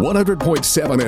100.7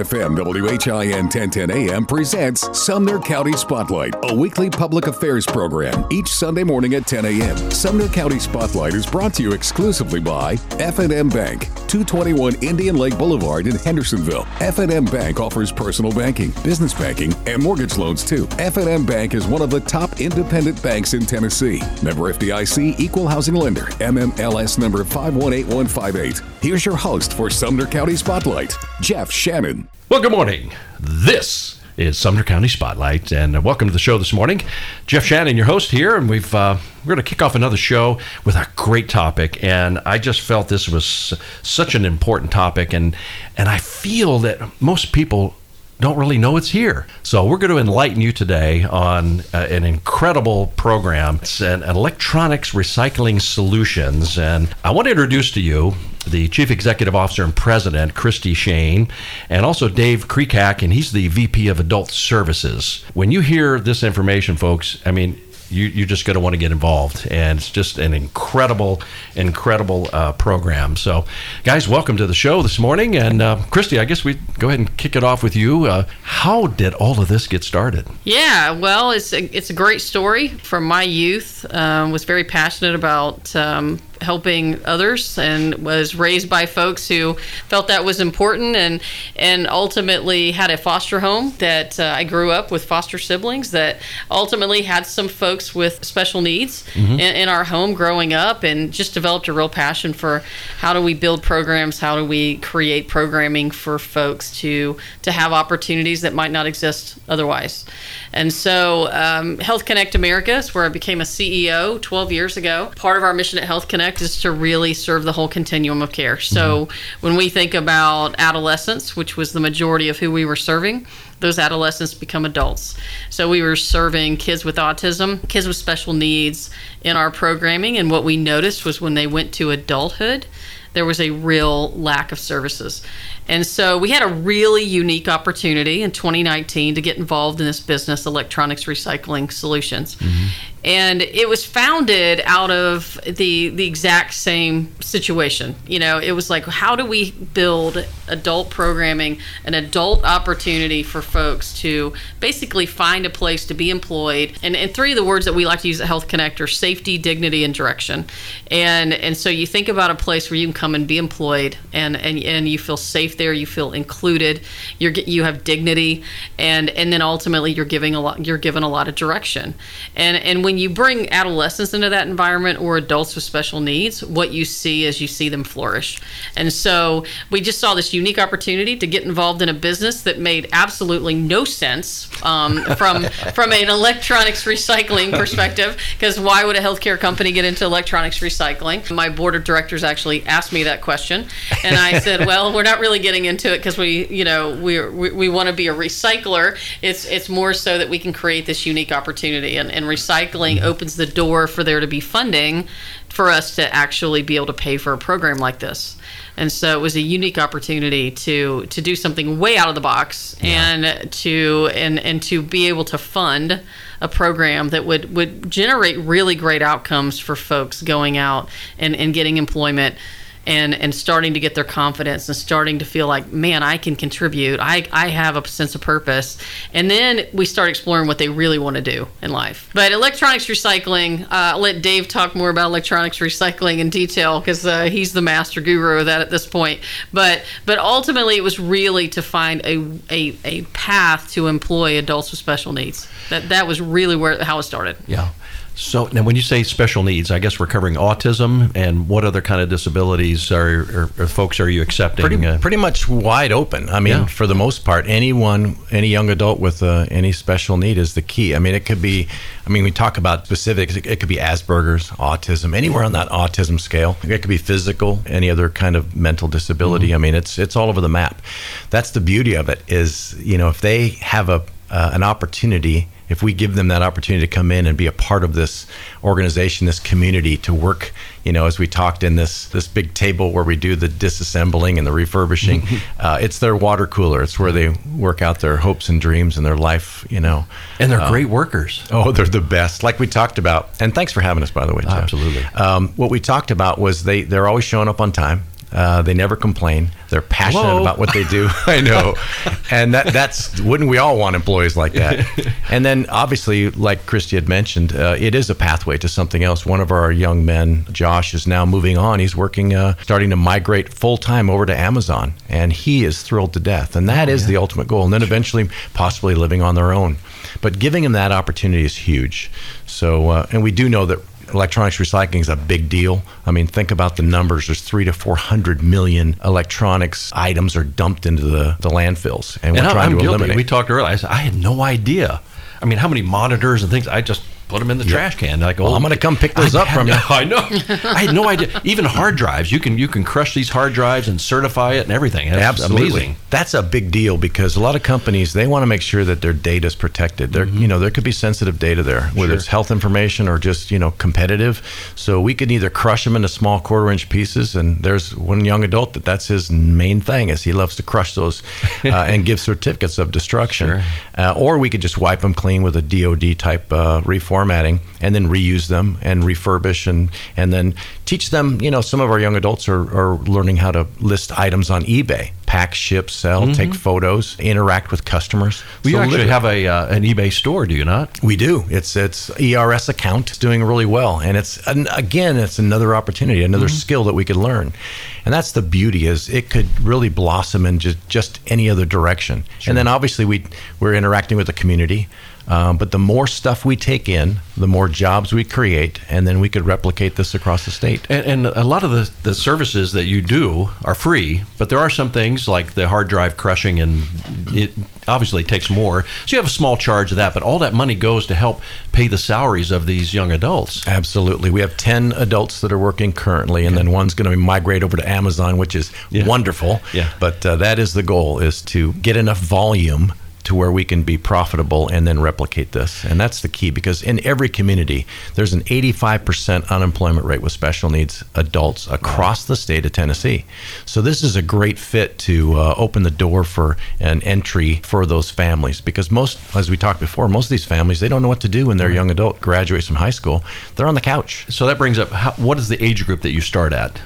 FM WHIN 1010 AM presents Sumner County Spotlight, a weekly public affairs program each Sunday morning at 10 a.m. Sumner County Spotlight is brought to you exclusively by F&M Bank, 221 Indian Lake Boulevard in Hendersonville. F&M Bank offers personal banking, business banking, and mortgage loans too. F&M Bank is one of the top independent banks in Tennessee. Member FDIC, equal housing lender, NMLS number 518158. Here's your host for Sumner County Spotlight. Jeff Shannon. Well, good morning. This is Sumner County Spotlight, and uh, welcome to the show this morning. Jeff Shannon, your host here, and we've uh, we're going to kick off another show with a great topic. And I just felt this was such an important topic, and and I feel that most people don't really know it's here. So we're going to enlighten you today on uh, an incredible program. It's an electronics recycling solutions, and I want to introduce to you the Chief Executive Officer and President, Christy Shane, and also Dave Krekak, and he's the VP of Adult Services. When you hear this information, folks, I mean, you, you're just going to want to get involved. And it's just an incredible, incredible uh, program. So, guys, welcome to the show this morning. And uh, Christy, I guess we go ahead and kick it off with you. Uh, how did all of this get started? Yeah, well, it's a, it's a great story from my youth. Um, was very passionate about um, helping others and was raised by folks who felt that was important and and ultimately had a foster home that uh, I grew up with foster siblings that ultimately had some folks with special needs mm-hmm. in, in, our home growing up and just developed a real passion for how do we build programs how do we create programming for folks to to have opportunities that might not exist otherwise and so, um, Health Connect America is where I became a CEO 12 years ago. Part of our mission at Health Connect is to really serve the whole continuum of care. So, mm-hmm. when we think about adolescents, which was the majority of who we were serving, those adolescents become adults. So we were serving kids with autism, kids with special needs in our programming. And what we noticed was when they went to adulthood, there was a real lack of services. And so we had a really unique opportunity in 2019 to get involved in this business, Electronics Recycling Solutions. Mm-hmm. And it was founded out of the the exact same situation. You know it was like how do we build adult programming an adult opportunity for folks to basically find a place to be employed? And, and three of the words that we like to use at health connect are safety dignity and direction. And and so you think about a place where you can come and be employed and and, and you feel safe there you feel included you're you have dignity and and then ultimately you're giving a lot you're given a lot of direction and and when when you bring adolescents into that environment or adults with special needs, what you see is you see them flourish. And so we just saw this unique opportunity to get involved in a business that made absolutely no sense um, from from an electronics recycling perspective. Because why would a healthcare company get into electronics recycling? My board of directors actually asked me that question, and I said, "Well, we're not really getting into it because we, you know, we we, we want to be a recycler. It's it's more so that we can create this unique opportunity and, and recycling." Mm-hmm. opens the door for there to be funding for us to actually be able to pay for a program like this. And so it was a unique opportunity to to do something way out of the box yeah. and to and and to be able to fund a program that would would generate really great outcomes for folks going out and, and getting employment and and starting to get their confidence and starting to feel like man i can contribute. I i have a sense of purpose. And then we start exploring what they really want to do in life. But electronics recycling uh, i'll let dave talk more about electronics recycling in detail because uh, he's the master guru of that at this point. But but ultimately it was really to find a a, a path to employ adults with special needs. That that was really where how it started. Yeah so now, when you say special needs, I guess we're covering autism and what other kind of disabilities are, are, are folks are you accepting? Pretty, uh, pretty, much wide open. I mean, yeah. for the most part, anyone, any young adult with uh, any special need is the key. I mean, it could be. I mean, we talk about specifics. It, it could be Asperger's, autism, anywhere on that autism scale. It could be physical, any other kind of mental disability. Mm-hmm. I mean, it's it's all over the map. That's the beauty of it. Is you know, if they have a uh, an opportunity if we give them that opportunity to come in and be a part of this organization, this community, to work, you know, as we talked in this this big table where we do the disassembling and the refurbishing, uh, it's their water cooler. It's where they work out their hopes and dreams and their life, you know. And they're Uh, great workers. Oh, they're the best. Like we talked about, and thanks for having us, by the way. Jeff. Absolutely. Um, what we talked about was they they're always showing up on time. Uh, they never complain. They're passionate Hello. about what they do. I know, and that that's wouldn't we all want employees like that? And then obviously, like Christy had mentioned, uh, it is a pathway to something else. One of our young men, Josh, is now moving on. He's working, uh, starting to migrate full time over to Amazon, and he is thrilled to death. And that is the ultimate goal. And then eventually, possibly living on their own. But giving them that opportunity is huge. So, uh, and we do know that electronics recycling is a big deal. I mean, think about the numbers. There's three to four hundred million electronics items are dumped into the, the landfills, and we're And I- trying I'm to guilty. eliminate. We talked earlier. I said I had no idea. I mean, how many monitors and things? I just put them in the trash can. Like, Well, oh, I'm gonna come pick those I up from no- you. I know. I had no idea. Even hard drives, you can you can crush these hard drives and certify it and everything. It's Absolutely. amazing. That's a big deal because a lot of companies they want to make sure that their data is protected. There, Mm-hmm. you know, there could be sensitive data there, whether it's health information or just you know competitive. So we could either crush them into small quarter-inch pieces, and there's one young adult that that's his main thing is he loves to crush those uh, and give certificates of destruction. Sure. Uh, or we could just wipe them clean with a DoD type uh, reformatting, and then reuse them and refurbish and and then teach them. You know, some of our young adults are, are learning how to list items on eBay, pack, ship, sell, take photos, interact with customers. We So Mm-hmm. actually have a uh, an eBay store, do you not? we do. It's it's ERS account. It's doing really well, and it's an, again, it's another opportunity, another skill that we could learn, and that's the beauty is it could really blossom in just just any other direction. And then obviously we we're interacting with the community. Um, but the more stuff we take in, the more jobs we create, and then we could replicate this across the state. And, and a lot of the, the services that you do are free, but there are some things like the hard drive crushing, and it obviously takes more. So you have a small charge of that, but all that money goes to help pay the salaries of these young adults. Absolutely. We have 10 adults that are working currently, and then one's going to migrate over to Amazon, which is Yeah. wonderful. Yeah. But uh, that is the goal, is to get enough volume to where we can be profitable and then replicate this. And that's the key because in every community, there's an 85% unemployment rate with special needs adults across the state of Tennessee. So this is a great fit to uh, open the door for an entry for those families because most, as we talked before, most of these families, they don't know what to do when they're young adult, graduates from high school. They're on the couch. So that brings up how, what is the age group that you start at?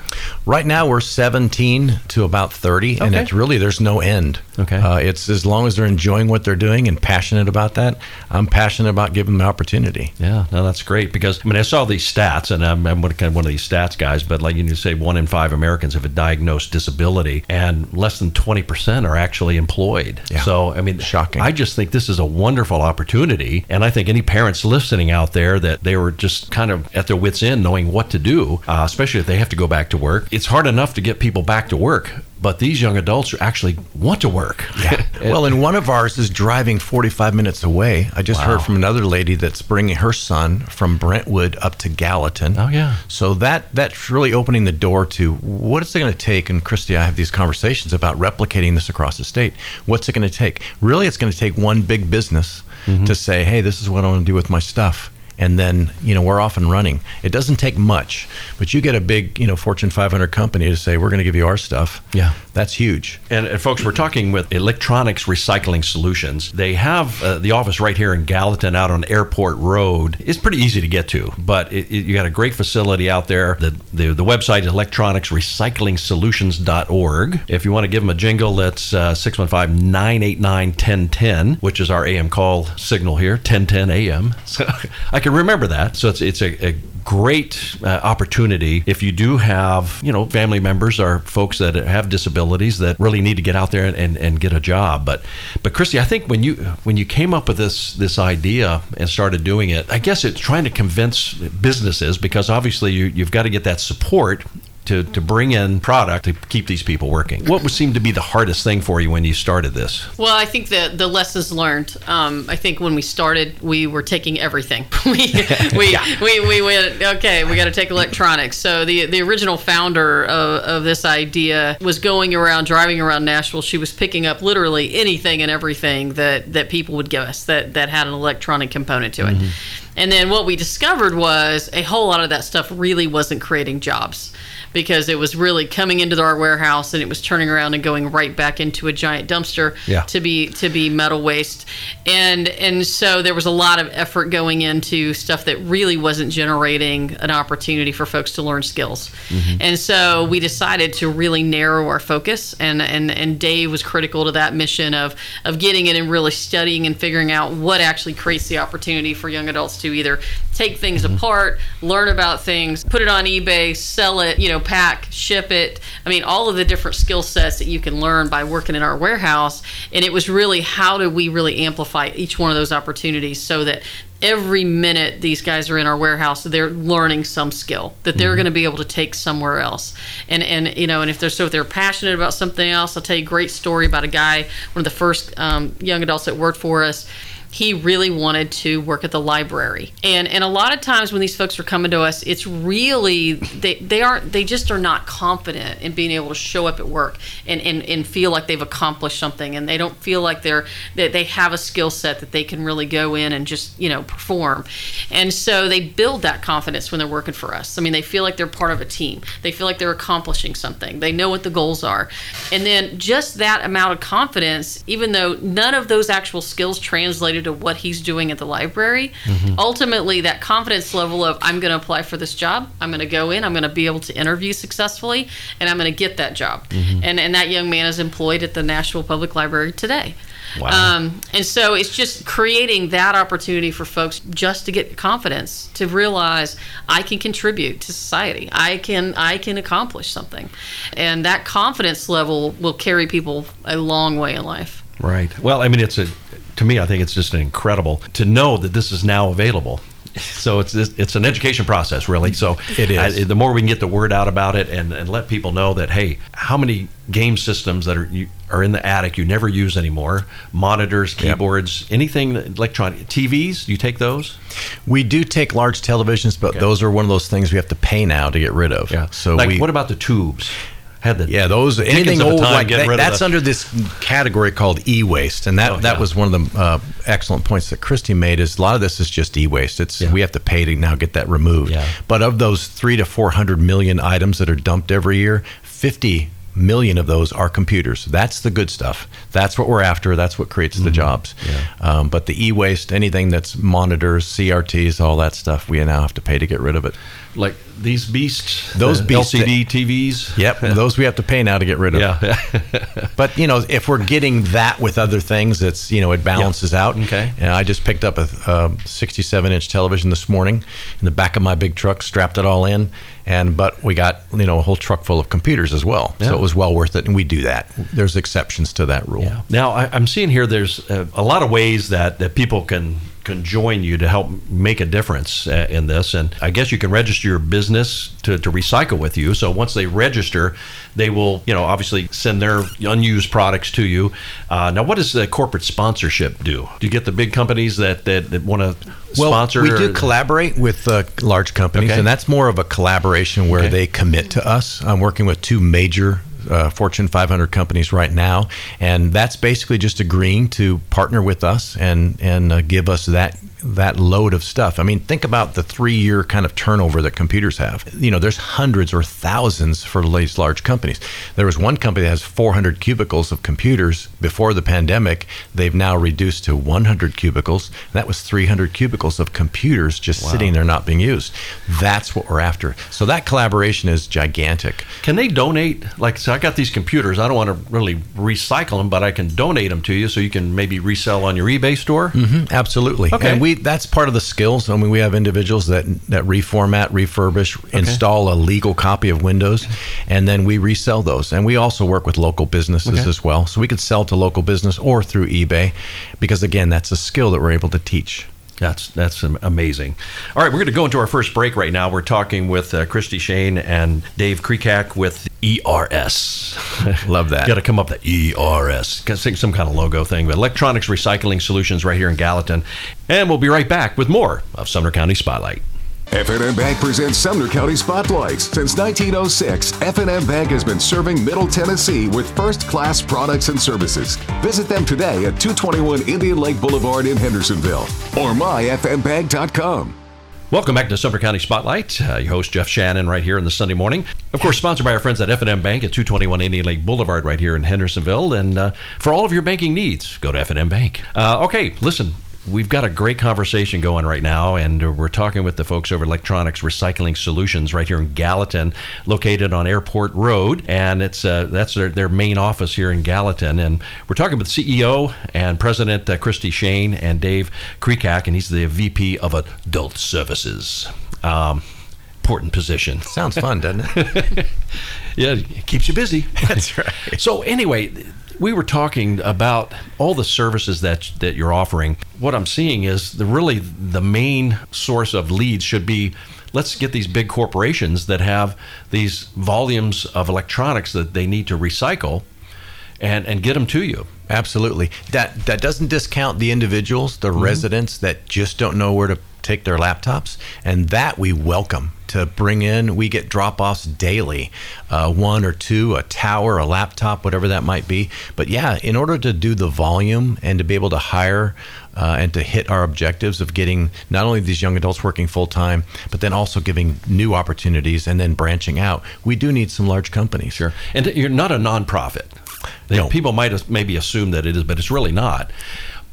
Right now, we're 17 to about 30, and it's really there's no end. Okay. uh, it's as long as they're enjoying what they're doing and passionate about that. I'm passionate about giving them the opportunity. Yeah, no, that's great because I mean I saw these stats, and I'm, I'm kind of one of these stats guys, but like you say, one in five Americans have a diagnosed disability, and less than twenty percent are actually employed. Yeah. So I mean, Shocking. I just think this is a wonderful opportunity, and I think any parents listening out there that they were just kind of at their wits' end, knowing what to do, uh, especially if they have to go back to work. It's hard enough to get people back to work, but these young adults actually want to work. well, and one of ours is driving 45 minutes away. I just Wow. heard from another lady that's bringing her son from Brentwood up to Gallatin. Oh, yeah. So that that's really opening the door to what is it going to take? And Christy, I have these conversations about replicating this across the state. What's it going to take? Really, it's going to take one big business Mm-hmm. to say, "Hey, this is what I want to do with my stuff." And then you know we're off and running. It doesn't take much, but you get a big you know Fortune 500 company to say we're going to give you our stuff. Yeah. that's huge. And, and folks, we're talking with Electronics Recycling Solutions. They have uh, the office right here in Gallatin, out on Airport Road. It's pretty easy to get to, but it, it, you got a great facility out there. The the, the website is electronicsrecyclingsolutions.org. If you want to give them a jingle, that's uh, 615 989 1010, which is our AM call signal here, 1010 AM. So I can remember that. So it's it's a, a great uh, opportunity if you do have you know family members or folks that have disabilities that really need to get out there and, and, and get a job but but christy i think when you when you came up with this this idea and started doing it i guess it's trying to convince businesses because obviously you, you've got to get that support to, to bring in product to keep these people working. What would seem to be the hardest thing for you when you started this? Well, I think the the lessons learned. Um, I think when we started, we were taking everything. we, we, yeah. we, we went okay. We got to take electronics. So the the original founder of, of this idea was going around, driving around Nashville. She was picking up literally anything and everything that that people would give us that that had an electronic component to it. Mm-hmm. And then what we discovered was a whole lot of that stuff really wasn't creating jobs because it was really coming into our warehouse and it was turning around and going right back into a giant dumpster yeah. to be to be metal waste and and so there was a lot of effort going into stuff that really wasn't generating an opportunity for folks to learn skills mm-hmm. and so we decided to really narrow our focus and and and Dave was critical to that mission of of getting in and really studying and figuring out what actually creates the opportunity for young adults to either take things mm-hmm. apart learn about things put it on eBay sell it you know pack, ship it. I mean, all of the different skill sets that you can learn by working in our warehouse. And it was really how do we really amplify each one of those opportunities so that every minute these guys are in our warehouse they're learning some skill that they're mm-hmm. going to be able to take somewhere else and and you know and if they're so if they're passionate about something else i'll tell you a great story about a guy one of the first um, young adults that worked for us he really wanted to work at the library. And and a lot of times when these folks are coming to us, it's really they, they aren't they just are not confident in being able to show up at work and, and, and feel like they've accomplished something and they don't feel like they're that they have a skill set that they can really go in and just, you know, perform. And so they build that confidence when they're working for us. I mean, they feel like they're part of a team. They feel like they're accomplishing something. They know what the goals are. And then just that amount of confidence, even though none of those actual skills translated to what he's doing at the library. Mm-hmm. Ultimately, that confidence level of I'm going to apply for this job, I'm going to go in, I'm going to be able to interview successfully, and I'm going to get that job. Mm-hmm. And and that young man is employed at the Nashville Public Library today. Wow. Um, and so it's just creating that opportunity for folks just to get confidence to realize I can contribute to society. I can I can accomplish something, and that confidence level will carry people a long way in life. Right. Well, I mean, it's a to me, I think it's just incredible to know that this is now available. So it's it's an education process, really. So it is. I, the more we can get the word out about it and, and let people know that hey, how many game systems that are you, are in the attic you never use anymore? Monitors, keyboards, yep. anything electronic, TVs. You take those? We do take large televisions, but okay. those are one of those things we have to pay now to get rid of. Yeah. So like, we, what about the tubes? Yeah those anything old like that, that's under this category called e-waste and that oh, that yeah. was one of the uh, excellent points that Christy made is a lot of this is just e-waste it's yeah. we have to pay to now get that removed yeah. but of those three to four hundred million items that are dumped every year 50 million of those are computers. That's the good stuff. That's what we're after. That's what creates the mm-hmm. jobs. Yeah. Um, but the e-waste, anything that's monitors, CRTs, all that stuff, we now have to pay to get rid of it. Like these beasts, those beasts, LCD TVs. Yep, those we have to pay now to get rid of. Yeah. but you know, if we're getting that with other things, it's you know it balances yeah. out. Okay. And I just picked up a 67 inch television this morning in the back of my big truck, strapped it all in, and but we got you know a whole truck full of computers as well yeah. so it was well worth it and we do that there's exceptions to that rule yeah. now I, am seeing here there's a, a, lot of ways that, that people can can join you to help make a difference uh, in this. And I guess you can register your business to, to recycle with you. So once they register, they will, you know, obviously send their unused products to you. Uh, now, what does the corporate sponsorship do? Do you get the big companies that, that, that want to sponsor? well, sponsor? We do collaborate with uh, large companies, okay. and that's more of a collaboration where okay. they commit to us. I'm working with two major uh, Fortune 500 companies right now, and that's basically just agreeing to partner with us and and uh, give us that that load of stuff. I mean, think about the three year kind of turnover that computers have. You know, there's hundreds or thousands for these large companies. There was one company that has 400 cubicles of computers before the pandemic. They've now reduced to 100 cubicles. That was 300 cubicles of computers just wow. sitting there not being used. That's what we're after. So that collaboration is gigantic. Can they donate? Like, so I got these computers. I don't want to really recycle them, but I can donate them to you so you can maybe resell on your eBay store. Mm-hmm, absolutely. Okay. And we that's part of the skills. I mean, we have individuals that that reformat, refurbish, okay. install a legal copy of Windows, and then we resell those. And we also work with local businesses okay. as well, so we could sell to local business or through eBay, because again, that's a skill that we're able to teach. That's that's amazing. All right, we're going to go into our first break right now. We're talking with uh, Christy Shane and Dave Krekak with ERS. Love that. Got to come up with ERS. Got to some kind of logo thing. But Electronics Recycling Solutions right here in Gallatin. And we'll be right back with more of Sumner County Spotlight. F&M Bank presents Sumner County Spotlights. Since 1906, F&M Bank has been serving Middle Tennessee with first-class products and services. Visit them today at 221 Indian Lake Boulevard in Hendersonville or myfmbank.com. Welcome back to Sumner County Spotlight. Uh, your host Jeff Shannon, right here in the Sunday morning. Of course, sponsored by our friends at F&M Bank at 221 Indian Lake Boulevard, right here in Hendersonville. And uh, for all of your banking needs, go to F&M Bank. Uh, okay, listen we've got a great conversation going right now, and we're talking with the folks over Electronics Recycling Solutions right here in Gallatin, located on Airport Road, and it's uh, that's their, their main office here in Gallatin. And we're talking with CEO and President uh, Christy Shane and Dave Krekak, and he's the VP of Adult Services. Um, important position. Sounds fun, doesn't it? yeah, it keeps you busy. That's right. So anyway, we were talking about all the services that that you're offering. What I'm seeing is the really the main source of leads should be let's get these big corporations that have these volumes of electronics that they need to recycle and and get them to you. Absolutely. That that doesn't discount the individuals, the mm-hmm. residents that just don't know where to take their laptops, and that we welcome to bring in. We get drop offs daily, uh, one or two, a tower, a laptop, whatever that might be. But yeah, in order to do the volume and to be able to hire uh, and to hit our objectives of getting not only these young adults working full time, but then also giving new opportunities and then branching out, we do need some large companies. Sure. And you're not a nonprofit. No. People might maybe assume that it is, but it's really not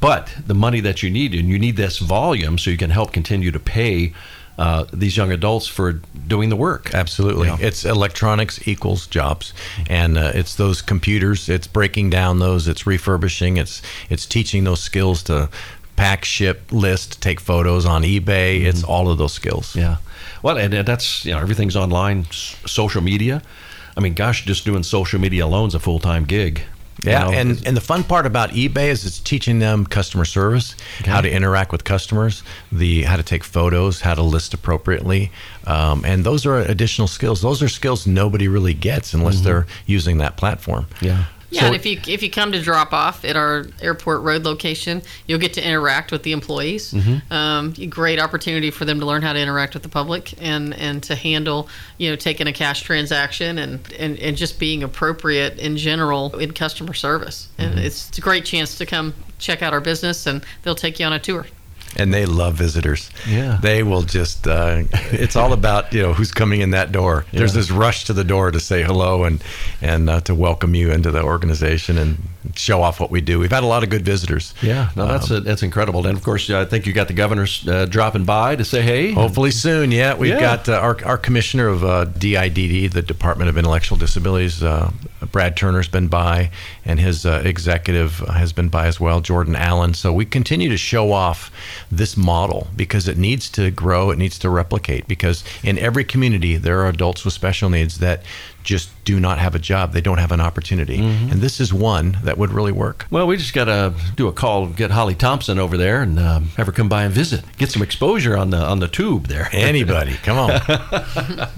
but the money that you need, and you need this volume so you can help continue to pay uh, these young adults for doing the work. Absolutely, it's electronics equals jobs, and uh, it's those computers. It's breaking down those. It's refurbishing. It's it's teaching those skills to pack, ship, list, take photos on eBay. Mm-hmm. It's all of those skills. Yeah, well, and, and that's you know everything's online, social media. I mean, gosh, just doing social media alone is a full time gig. Yeah, know? and and the fun part about eBay is it's teaching them customer service, okay. how to interact with customers, the how to take photos, how to list appropriately, um, and those are additional skills. Those are skills nobody really gets unless mm-hmm. they're using that platform. Yeah. Yeah, so, and if you if you come to drop off at our airport road location, you'll get to interact with the employees. Mm-hmm. Um, great opportunity for them to learn how to interact with the public and and to handle you know taking a cash transaction and and, and just being appropriate in general in customer service. Mm-hmm. And it's, it's a great chance to come check out our business, and they'll take you on a tour and they love visitors. Yeah, they will just. Uh, it's all about you know who's coming in that door. Yeah. There's this rush to the door to say hello and and uh, to welcome you into the organization and show off what we do. We've had a lot of good visitors. Yeah, no, that's um, that's incredible. And of course, I think you got the governors uh, dropping by to say hey. Hopefully soon. Yeah, we've yeah. got uh, our our commissioner of uh, DIDD, the Department of Intellectual Disabilities, uh, Brad Turner's been by, and his uh, executive has been by as well, Jordan Allen. So we continue to show off this model because it needs to grow, it needs to replicate. Because in every community, there are adults with special needs that just do not have a job. They don't have an opportunity. Mm-hmm. And this is one that would really work. Well, we just got to do a call, get Holly Thompson over there and um, have her come by and visit, get some exposure on the on the tube there. Anybody, come on.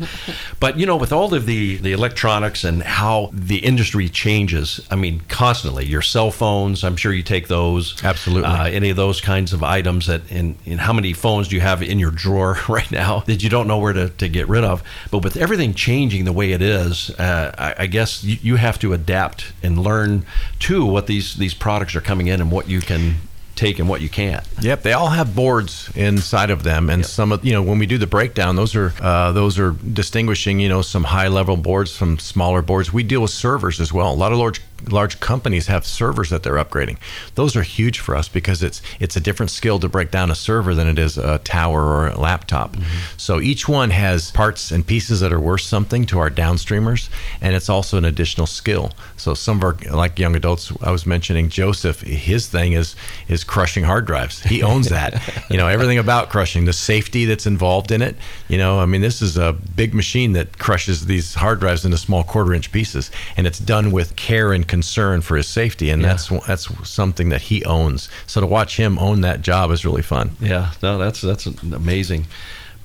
but, you know, with all of the, the electronics and how the industry changes, I mean, constantly, your cell phones, I'm sure you take those. Absolutely. Uh, any of those kinds of items that, in, in how many phones do you have in your drawer right now that you don't know where to, to get rid of? But with everything changing the way it is, uh, I, I, guess you, you, have to adapt and learn too what these these products are coming in and what you can take and what you can't. Yep, they all have boards inside of them, and yep. some of you know when we do the breakdown, those are uh, those are distinguishing you know some high level boards from smaller boards. We deal with servers as well. A lot of large large companies have servers that they're upgrading. Those are huge for us because it's it's a different skill to break down a server than it is a tower or a laptop. Mm-hmm. So each one has parts and pieces that are worth something to our downstreamers, and it's also an additional skill. So some of our like young adults, I was mentioning Joseph, his thing is is crushing hard drives. He owns that. you know, everything about crushing, the safety that's involved in it. You know, I mean, this is a big machine that crushes these hard drives into small quarter inch pieces, and it's done with care and concern for his safety, and yeah. that's that's something that he owns. So to watch him own that job is really fun. Yeah, no, that's that's amazing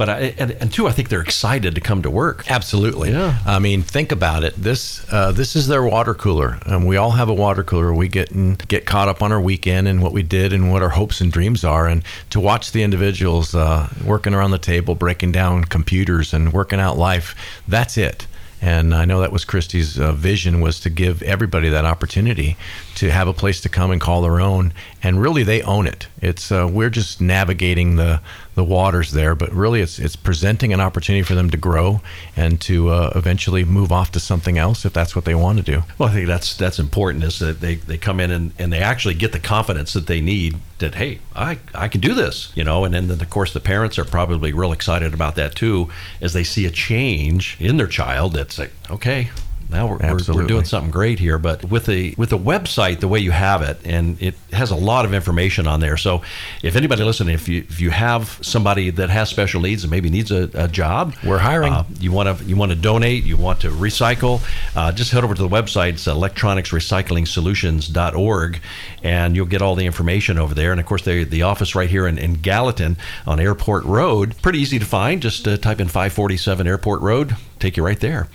but I, and, and two, I think they're excited to come to work. Absolutely. Yeah. I mean, think about it. This uh, this is their water cooler, and we all have a water cooler. We get and get caught up on our weekend and what we did and what our hopes and dreams are, and to watch the individuals uh, working around the table, breaking down computers and working out life. That's it. And I know that was Christy's uh, vision was to give everybody that opportunity to have a place to come and call their own. And really, they own it. It's uh, we're just navigating the the waters there, but really, it's it's presenting an opportunity for them to grow and to uh, eventually move off to something else if that's what they want to do. Well, I think that's that's important is that they, they come in and, and they actually get the confidence that they need that hey, I I can do this, you know. And then of course the parents are probably real excited about that too, as they see a change in their child. That's like okay, now we're, we're, we're, doing something great here. But with the with the website, the way you have it, and it has a lot of information on there. So if anybody listening, if you if you have somebody that has special needs and maybe needs a, a job, we're hiring. Uh, you want to you want to donate, you want to recycle, uh, just head over to the website. It's electronicsrecyclingsolutions.org, and you'll get all the information over there. And of course, the office right here in, in Gallatin on Airport Road, pretty easy to find. Just uh, type in 547 Airport Road take you right there,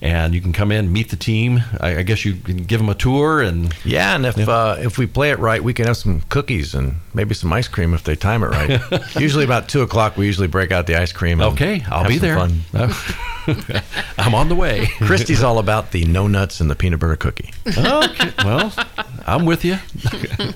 and you can come in, meet the team. I, I guess you can give them a tour, and yeah, and if uh, if we play it right, we can have some cookies and maybe some ice cream if they time it right. usually about two o'clock, we usually break out the ice cream. okay, I'll be there. I'm on the way. Christy's all about the no nuts and the peanut butter cookie. Okay, well, I'm with you.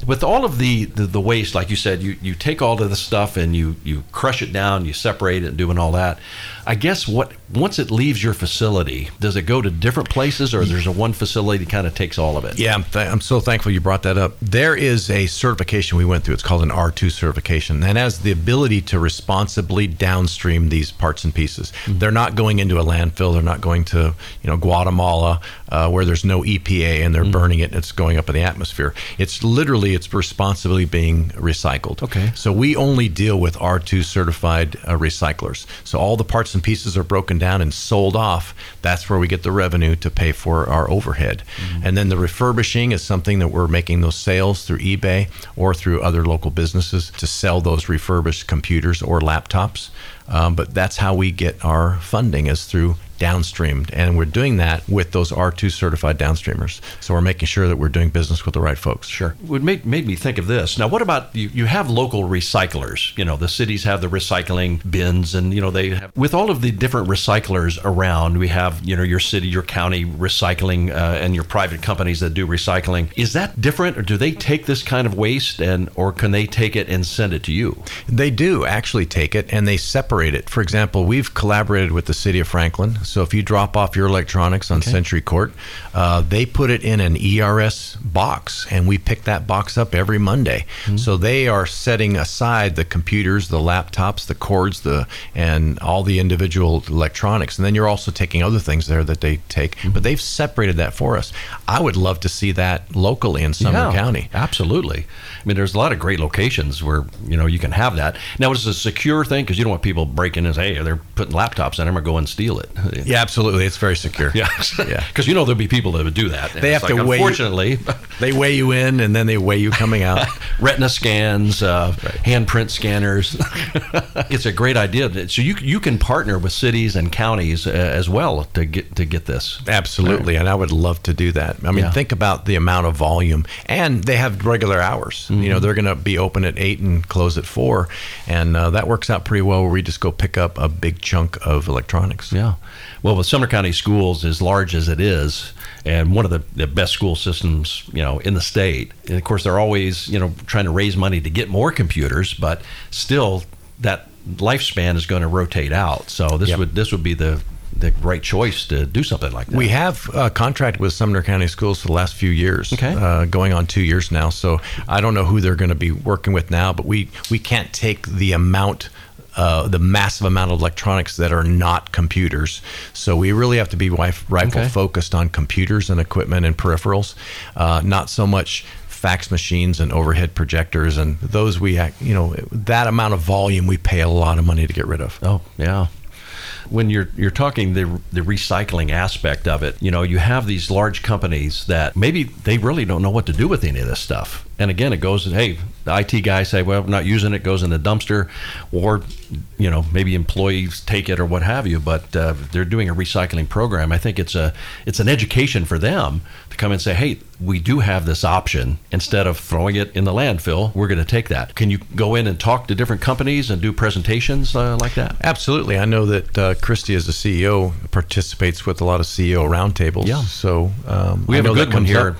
with all of the, the, the waste, like you said, you you take all of the stuff and you you crush it down, you separate it, and doing all that. I guess what once it leaves your facility, does it go to different places, or there's a one facility that kind of takes all of it? Yeah, I'm, th- I'm so thankful you brought that up. There is a certification we went through. It's called an R2 certification, and has the ability to responsibly downstream these parts and pieces. Mm-hmm. They're not going into a landfill. They're not going to you know Guatemala uh, where there's no EPA and they're mm-hmm. burning it and it's going up in the atmosphere. It's literally it's responsibly being recycled. Okay. So we only deal with R2 certified uh, recyclers. So all the parts and pieces are broken down and sold off. That's where we get the revenue to pay for our overhead. Mm-hmm. And then the refurbishing is something that we're making those sales through eBay or through other local businesses to sell those refurbished computers or laptops. Um, but that's how we get our funding is through downstreamed. And we're doing that with those R2 certified downstreamers. So we're making sure that we're doing business with the right folks. Sure. It made, made me think of this. Now, what about you, you have local recyclers? You know, the cities have the recycling bins and, you know, they have, with all of the different recyclers around, we have, you know, your city, your county recycling uh, and your private companies that do recycling. Is that different or do they take this kind of waste and, or can they take it and send it to you? They do actually take it and they separate it. For example, we've collaborated with the city of Franklin so if you drop off your electronics on okay. Century Court, uh, they put it in an ERS box, and we pick that box up every Monday. Mm-hmm. So they are setting aside the computers, the laptops, the cords, the and all the individual electronics, and then you're also taking other things there that they take. Mm-hmm. But they've separated that for us. I would love to see that locally in Sumner yeah, County. Absolutely. I mean, there's a lot of great locations where you know you can have that. Now, it's a secure thing because you don't want people breaking in and say, "Hey, they're putting laptops in them or go and steal it." Yeah, absolutely. It's very secure. yeah, yeah. Because you know there'll be people that would do that. they have like, to weigh. Unfortunately, they weigh you in and then they weigh you coming out. Retina scans, uh, right. handprint scanners. it's a great idea. So you you can partner with cities and counties uh, as well to get to get this. Absolutely, right. and I would love to do that. I mean, yeah. think about the amount of volume, and they have regular hours. Mm-hmm. You know, they're going to be open at eight and close at four, and uh, that works out pretty well. Where we just go pick up a big chunk of electronics. Yeah. Well, with Sumner County Schools, as large as it is, and one of the, the best school systems, you know, in the state. And of course, they're always, you know, trying to raise money to get more computers, but still, that lifespan is going to rotate out. So this yep. would this would be the the right choice to do something like that. We have a contract with Sumner County Schools for the last few years, okay. uh, going on two years now. So I don't know who they're going to be working with now, but we we can't take the amount uh, the massive amount of electronics that are not computers. So we really have to be rifle okay. focused on computers and equipment and peripherals, uh, not so much fax machines and overhead projectors, and those we, act- you know, that amount of volume we pay a lot of money to get rid of. Oh, yeah. When you're you're talking the the recycling aspect of it, you know, you have these large companies that maybe they really don't know what to do with any of this stuff. And again, it goes, hey, the IT guys say, well, we're not using it, goes in the dumpster, or you know, maybe employees take it or what have you. But uh, they're doing a recycling program. I think it's a it's an education for them to come and say, hey, we do have this option. Instead of throwing it in the landfill, we're going to take that. Can you go in and talk to different companies and do presentations uh, like that? Absolutely. I know that uh, Christy, as a CEO, participates with a lot of CEO roundtables. Yeah. So um, We I have a good one here. up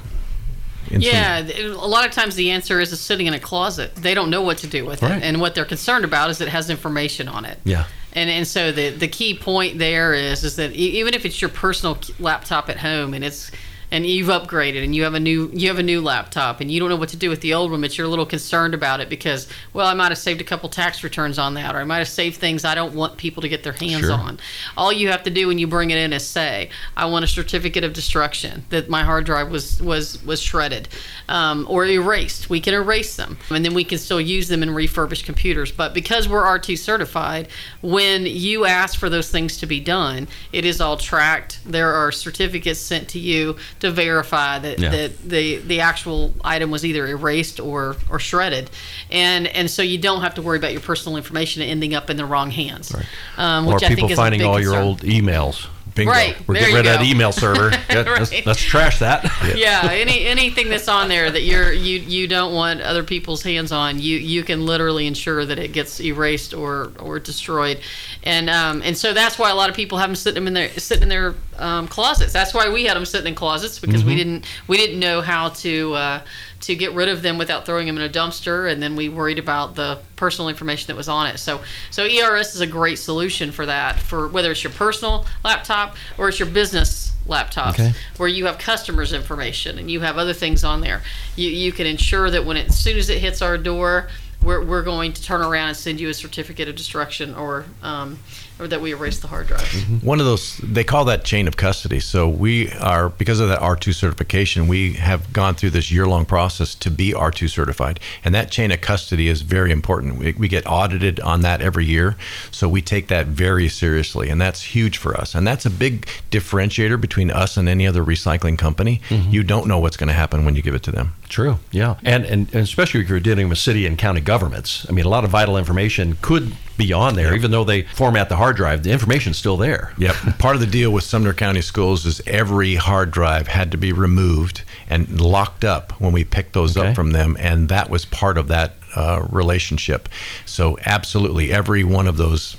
some- Yeah, a lot of times the answer is it's sitting in a closet. They don't know what to do with Right. it, and what they're concerned about is it has information on it. Yeah. And and so the the key point there is is that e- even if it's your personal laptop at home and it's and you've upgraded and you have a new you have a new laptop and you don't know what to do with the old one, but you're a little concerned about it because well I might have saved a couple tax returns on that or I might have saved things I don't want people to get their hands Sure. on. All you have to do when you bring it in is say I want a certificate of destruction that my hard drive was was was shredded um, or erased. We can erase them and then we can still use them in refurbished computers. But because we're R2 certified, when you ask for those things to be done, it is all tracked. There are certificates sent to you to verify that, Yeah. that the the actual item was either erased or or shredded, and and so you don't have to worry about your personal information ending up in the wrong hands, um, or which I people think is a finding all your concern. old emails. Bingo. Right. We're There getting rid of that email server. That- let's, let's trash that. yeah any anything that's on there that you're you you don't want other people's hands on you you can literally ensure that it gets erased or or destroyed and um and so that's why a lot of people have them sitting in their sitting in their um, closets that's why we had them sitting in closets because we didn't we didn't know how to uh to get rid of them without throwing them in a dumpster and then we worried about the personal information that was on it so so ers is a great solution for that for whether it's your personal laptop or it's your business laptops Okay. where you have customers information and you have other things on there. You, you can ensure that when it, as soon as it hits our door, we're, we're going to turn around and send you a certificate of destruction or um, or that we erase the hard drive. Mm-hmm. One of those, they call that chain of custody. So we are, because of that R2 certification, we have gone through this year long process to be R2 certified. And that chain of custody is very important. We, we get audited on that every year. So we take that very seriously. And that's huge for us. And that's a big differentiator between us and any other recycling company. Mm-hmm. You don't know what's going to happen when you give it to them. True. Yeah. And, and and especially if you're dealing with city and county governments. I mean, a lot of vital information could be on there, even though they format the hard drive. The information's still there. Yep. Part of the deal with Sumner County Schools is every hard drive had to be removed and locked up when we picked those Okay. up from them, and that was part of that uh, relationship. So, absolutely, every one of those,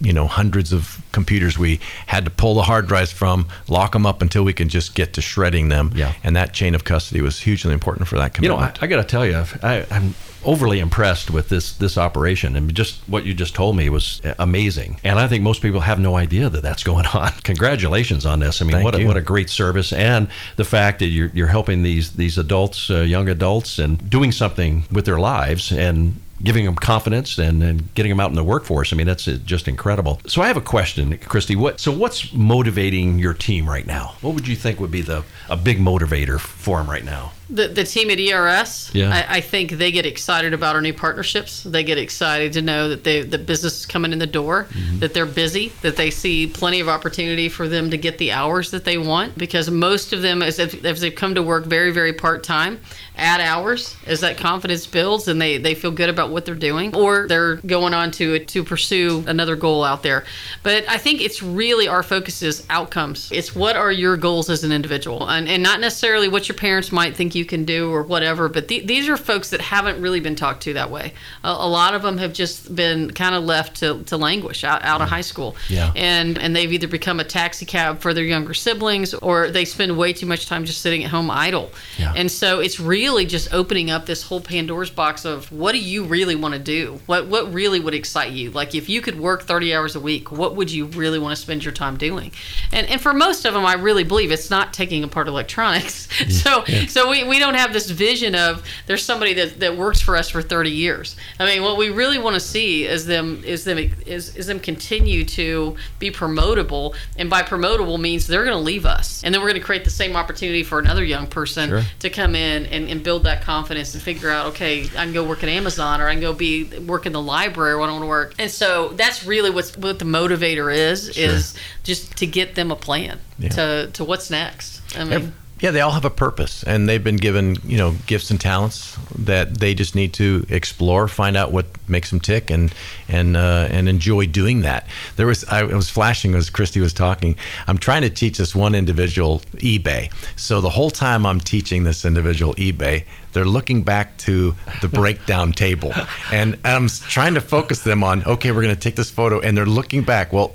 you know, hundreds of computers we had to pull the hard drives from, lock them up until we can just get to shredding them. Yeah. And that chain of custody was hugely important for that community. You know. I, I got to tell you, I, I'm overly impressed with this this operation, and just what you just told me was amazing. And I think most people have no idea that that's going on. Congratulations on this. I mean, Thank what a, you. what a great service, and the fact that you're you're helping these these adults, uh, young adults, and doing something with their lives and. Giving them confidence and, and getting them out in the workforce. I mean, that's uh, just incredible. So, I have a question, Christy. What? So, what's motivating your team right now? What would you think would be the a big motivator for them right now? The, the team at ERS, Yeah. I, I think they get excited about our new partnerships. They get excited to know that they, the business is coming in the door, mm-hmm. that they're busy, that they see plenty of opportunity for them to get the hours that they want. Because most of them, as, if, as they've come to work very, very part time, add hours as that confidence builds and they, they feel good about what they're doing, or they're going on to to pursue another goal out there. But I think it's really our focus is outcomes. It's what are your goals as an individual, and, and not necessarily what your parents might think you can do or whatever. But the, these are folks that haven't really been talked to that way. A, a lot of them have just been kind of left to, to languish out, out of high school. Yeah. And and they've either become a taxi cab for their younger siblings, or they spend way too much time just sitting at home idle. Yeah. And so it's really just opening up this whole Pandora's box of what do you really want to do? What what really would excite you? Like if you could work 30 hours a week, what would you really want to spend your time doing? And and for most of them, I really believe it's not taking apart electronics. so so we, we don't have this vision of there's somebody that, that works for us for 30 years. I mean, what we really want to see is them is them is, is them continue to be promotable, and by promotable means they're going to leave us, and then we're going to create the same opportunity for another young person Sure. to come in and, and build that confidence and figure out, okay, I can go work at Amazon or I can go be work in the library where I want to work. And so that's really what's what the motivator is is just to get them a plan to to what's next. I mean. Yeah, they all have a purpose, and they've been given you know gifts and talents that they just need to explore, find out what makes them tick, and and uh, and enjoy doing that. There was I was flashing as Christy was talking. I'm trying to teach this one individual eBay. So the whole time I'm teaching this individual eBay, they're looking back to the breakdown table, and I'm trying to focus them on okay, we're going to take this photo, and they're looking back. Well,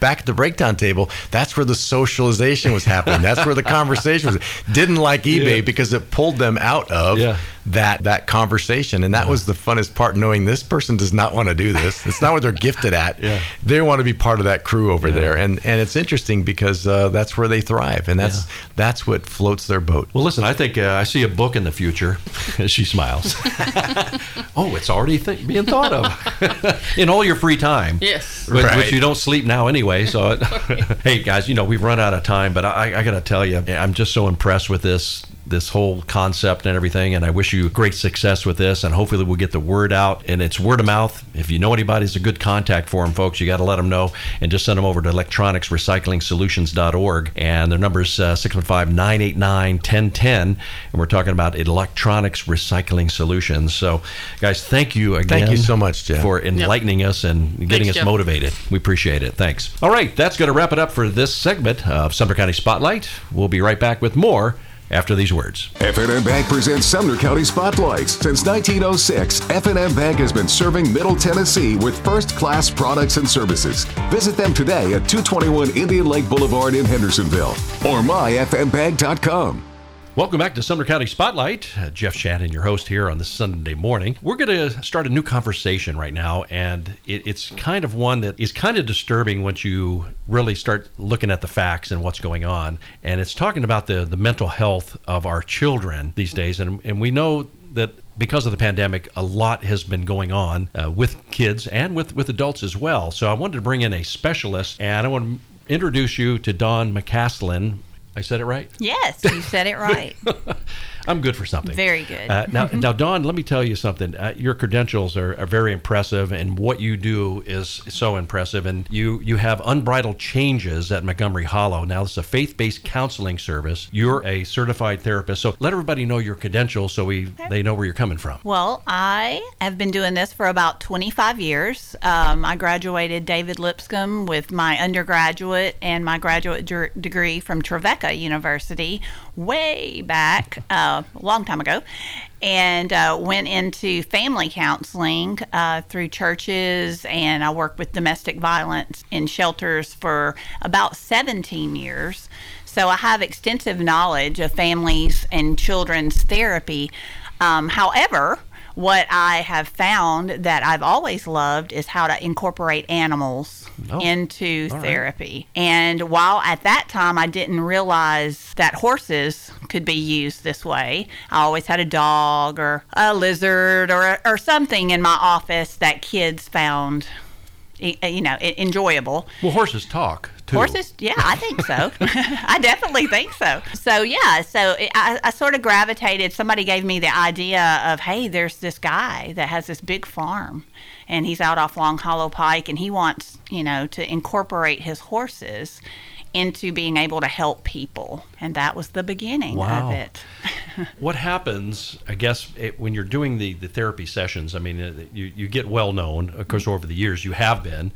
back at the breakdown table, that's where the socialization was happening. That's where the conversation was. Didn't like eBay Yeah. because it pulled them out of Yeah. That that conversation, and that was the funnest part. Knowing this person does not want to do this. It's not what they're gifted at. Yeah. They want to be part of that crew over there, and and it's interesting because uh, that's where they thrive, and that's that's what floats their boat. Well, listen, I think uh, I see a book in the future. she smiles. oh, it's already th- being thought of in all your free time. Yes. Which, Right. which you don't sleep now anyway. So, it, hey guys, you know we've run out of time, but I, I got to tell you, I'm just so impressed with this this whole concept and everything. And I wish you great success with this. And hopefully we'll get the word out. And it's word of mouth. If you know anybody's a good contact for them, folks, you got to let them know and just send them over to electronicsrecyclingsolutions.org. And their number is uh, 615 989 1010. And we're talking about electronics recycling solutions. So, guys, thank you again. Thank you so much, Jeff. For enlightening us and getting Thanks, us Jeff. motivated. We appreciate it. Thanks. All right, that's going to wrap it up for this segment of Sumner County Spotlight. We'll be right back with more after these words. F&M Bank presents Sumner County Spotlights. Since 1906, F&M Bank has been serving Middle Tennessee with first-class products and services. Visit them today at 221 Indian Lake Boulevard in Hendersonville or myfmbank.com. Welcome back to Sumner County Spotlight. Uh, Jeff Shannon, your host here on this Sunday morning. We're going to start a new conversation right now, and it, it's kind of one that is kind of disturbing once you really start looking at the facts and what's going on. And it's talking about the, the mental health of our children these days. And, and we know that because of the pandemic, a lot has been going on uh, with kids and with, with adults as well. So I wanted to bring in a specialist, and I want to introduce you to Dawn McCaslin. I said it right? Yes, you said it right. I'm good for something. Very good. Uh, now, now, Dawn, let me tell you something. Uh, your credentials are, are very impressive, and what you do is so impressive. And you you have unbridled changes at Montgomery Hollow. Now, this is a faith-based counseling service. You're a certified therapist, so let everybody know your credentials so we they know where you're coming from. Well, I have been doing this for about 25 years. Um, I graduated David Lipscomb with my undergraduate and my graduate degree from Trevecca University way back, uh, a long time ago, and uh, went into family counseling uh, through churches. And I worked with domestic violence in shelters for about 17 years. So I have extensive knowledge of families and children's therapy. Um, however, what I have found that I've always loved is how to incorporate animals Oh, into all right. therapy. And while at that time I didn't realize that horses could be used this way, I always had a dog or a lizard or, or something in my office that kids found, you know, enjoyable. Well, horses talk too. Horses, yeah, I think so. I definitely think so. So yeah, so it, I, I sort of gravitated. Somebody gave me the idea of, hey, there's this guy that has this big farm, and he's out off Long Hollow Pike, and he wants, you know, to incorporate his horses into being able to help people, and that was the beginning Wow. of it. what happens i guess it, when you're doing the, the therapy sessions i mean uh, you, you get well known of course over the years you have been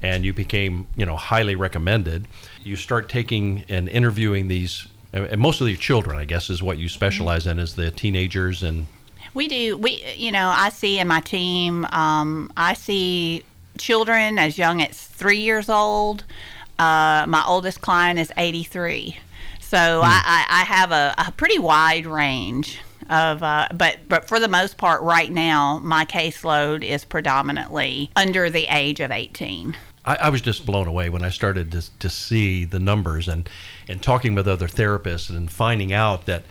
and you became you know highly recommended you start taking and interviewing these and most of your children i guess is what you specialize in is the teenagers and We do. We, you know, I see in my team, um, I see children as young as three years old. Uh, my oldest client is 83. So I, I, I have a, a pretty wide range of, uh, but, but for the most part, right now, my caseload is predominantly under the age of 18. I, I was just blown away when I started to, to see the numbers and, and talking with other therapists and finding out that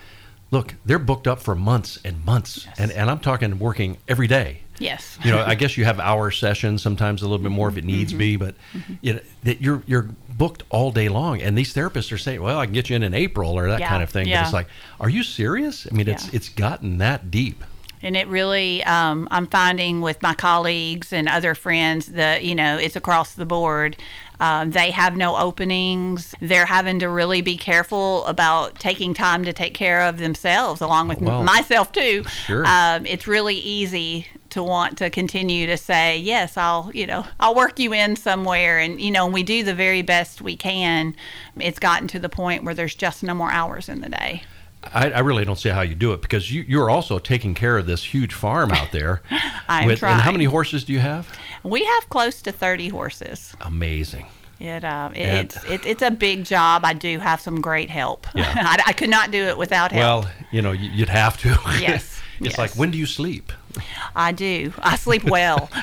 look, they're booked up for months and months, and and I'm talking working every day. Yes. You know, I guess you have hour sessions, sometimes a little bit more if it needs be, but you know that you're you're booked all day long, and these therapists are saying, "Well, I can get you in in April" or that Yeah, kind of thing. But it's like, are you serious? I mean, it's it's gotten that deep. And it really, um, I'm finding with my colleagues and other friends that, you know, it's across the board. Um, they have no openings. They're having to really be careful about taking time to take care of themselves, along with Well, myself, too. sure. Um, it's really easy to want to continue to say, yes, I'll, you know, I'll work you in somewhere. And, you know, we do the very best we can. It's gotten to the point where there's just no more hours in the day. I, I really don't see how you do it because you you're also taking care of this huge farm out there. I am and how many horses do you have? We have close to 30 horses. Amazing. It, uh, it, And- it's it, it's a big job. I do have some great help. Yeah. I, I could not do it without help. Well, you know, you- you'd have to. Yes, it's yes. like when do you sleep? I do. I sleep well.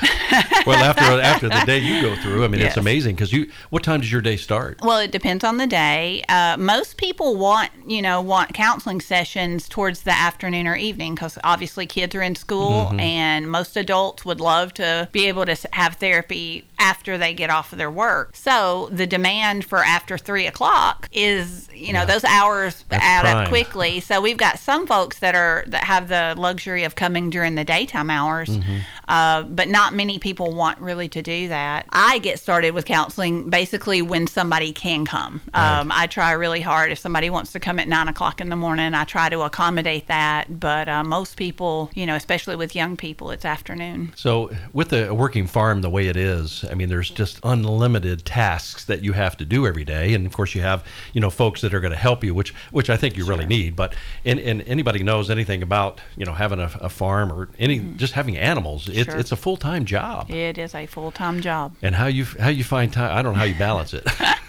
Well, after after the day you go through, I mean, it's amazing because you. What time does your day start? well, it depends on the day. Uh, most people want you know want counseling sessions towards the afternoon or evening because obviously kids are in school, Mm-hmm. and most adults would love to be able to have therapy after they get off of their work. So the demand for after three o'clock is you know those hours That's add prime. up quickly. So we've got some folks that are that have the luxury of coming during the daytime hours, Mm-hmm. uh, but not many people want really to do that. I get started with counseling basically when somebody can come. Um, I try really hard if somebody wants to come at nine o'clock in the morning. I try to accommodate that, but uh, most people, you know, especially with young people, it's afternoon. So, with a working farm the way it is, I mean, there's just unlimited tasks that you have to do every day, and of course, you have you know folks that are going to help you, which which I think you really need. But and, and anybody knows anything about you know having a, a farm or any mm-hmm. just having animals, it's Sure. it's a full time job. It is a full time job. And how you how you find time? I don't know how you balance it.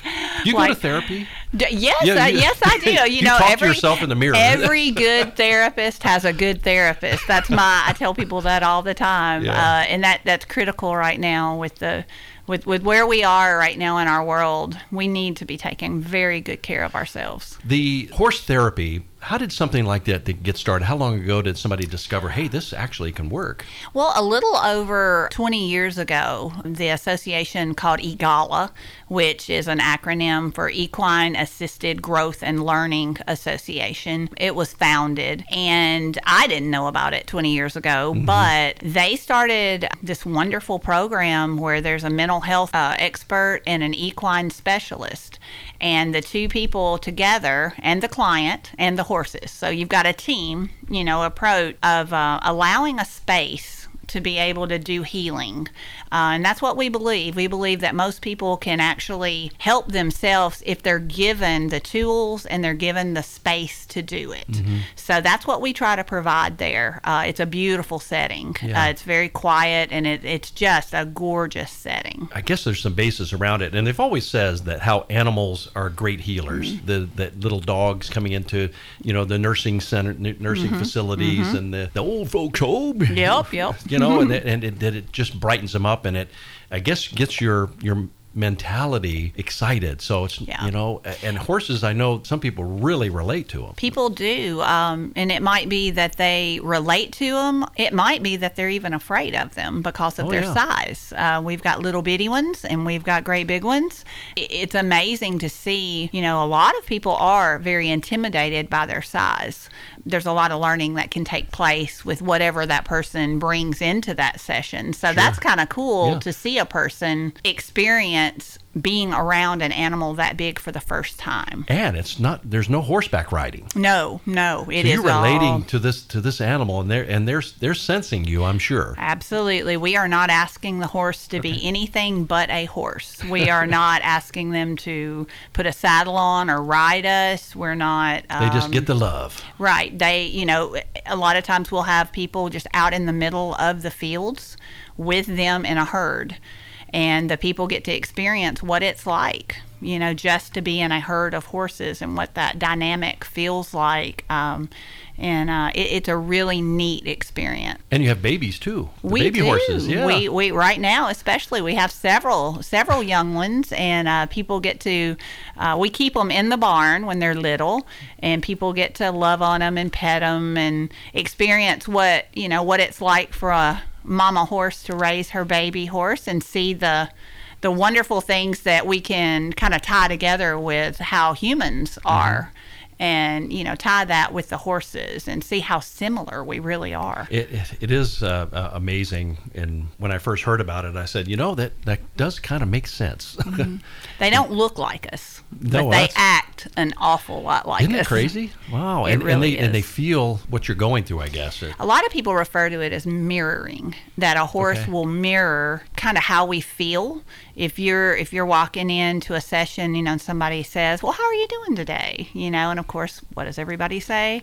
do you go to therapy? D- yes, Yeah, you- yes, I do. You, you know, talk to every, yourself in the mirror. Every good therapist has a good therapist. That's my. I tell people that all the time, Yeah. uh, and that that's critical right now with the. With, with where we are right now in our world, we need to be taking very good care of ourselves. The horse therapy. How did something like that get started? How long ago did somebody discover, hey, this actually can work? Well, a little over 20 years ago, the association called EAGALA, which is an acronym for Equine Assisted Growth and Learning Association, it was founded. And I didn't know about it 20 years ago, but they started this wonderful program where there's a mental health uh, expert and an equine specialist. And the two people together, and the client and the horses. So you've got a team, you know, approach of uh, allowing a space to be able to do healing. Uh, and that's what we believe. We believe that most people can actually help themselves if they're given the tools and they're given the space to do it. So that's what we try to provide there. Uh, it's a beautiful setting, Yeah. uh, it's very quiet, and it, it's just a gorgeous setting. I guess there's some basis around it, and they've always says that how animals are great healers. Mm-hmm. The that little dogs coming into you know the nursing center, nursing facilities, and the, the old folks home. Mm-hmm. Yep, yep. you know, and it, and it, that it just brightens them up, and it I guess gets your your mentality excited. So it's Yeah. you know, and horses. I know some people really relate to them. People do, um, and it might be that they relate to them. It might be that they're even afraid of them because of Oh, their yeah. size. Uh, we've got little bitty ones, and we've got great big ones. It's amazing to see. You know, a lot of people are very intimidated by their size. There's a lot of learning that can take place with whatever that person brings into that session. So that's kind of cool Yeah. to see a person experience being around an animal that big for the first time. And it's not. There's no horseback riding. No, no, it so is you're relating all- to this to this animal, and they're and they're they're sensing you. I'm sure. Absolutely. We are not asking the horse to be anything but a horse. We are not asking them to put a saddle on or ride us. We're not. They just um, get the love. Right. They, you know, a lot of times we'll have people just out in the middle of the fields with them in a herd. And the people get to experience what it's like you know, just to be in a herd of horses and what that dynamic feels like. Um, and uh, it, it's a really neat experience. And you have babies too. We baby do. horses, yeah. We, we right now, especially, we have several several young ones, and uh, people get to. Uh, we keep them in the barn when they're little, and people get to love on them and pet them and experience what you know what it's like for a mama horse to raise her baby horse and see the the wonderful things that we can kind of tie together with how humans are and you know tie that with the horses and see how similar we really are It, it, it is uh, uh, amazing. And when I first heard about it, I said, you know, that, that does kind of make sense. Mm-hmm. they don't look like us No, but they act an awful lot like Isn't us that crazy? Wow. It and, and really they and they feel what you're going through, I guess. It- a lot of people refer to it as mirroring that a horse Okay. will mirror kind of how we feel if you're if you're walking into a session you know and somebody says well how are you doing today you know and of course what does everybody say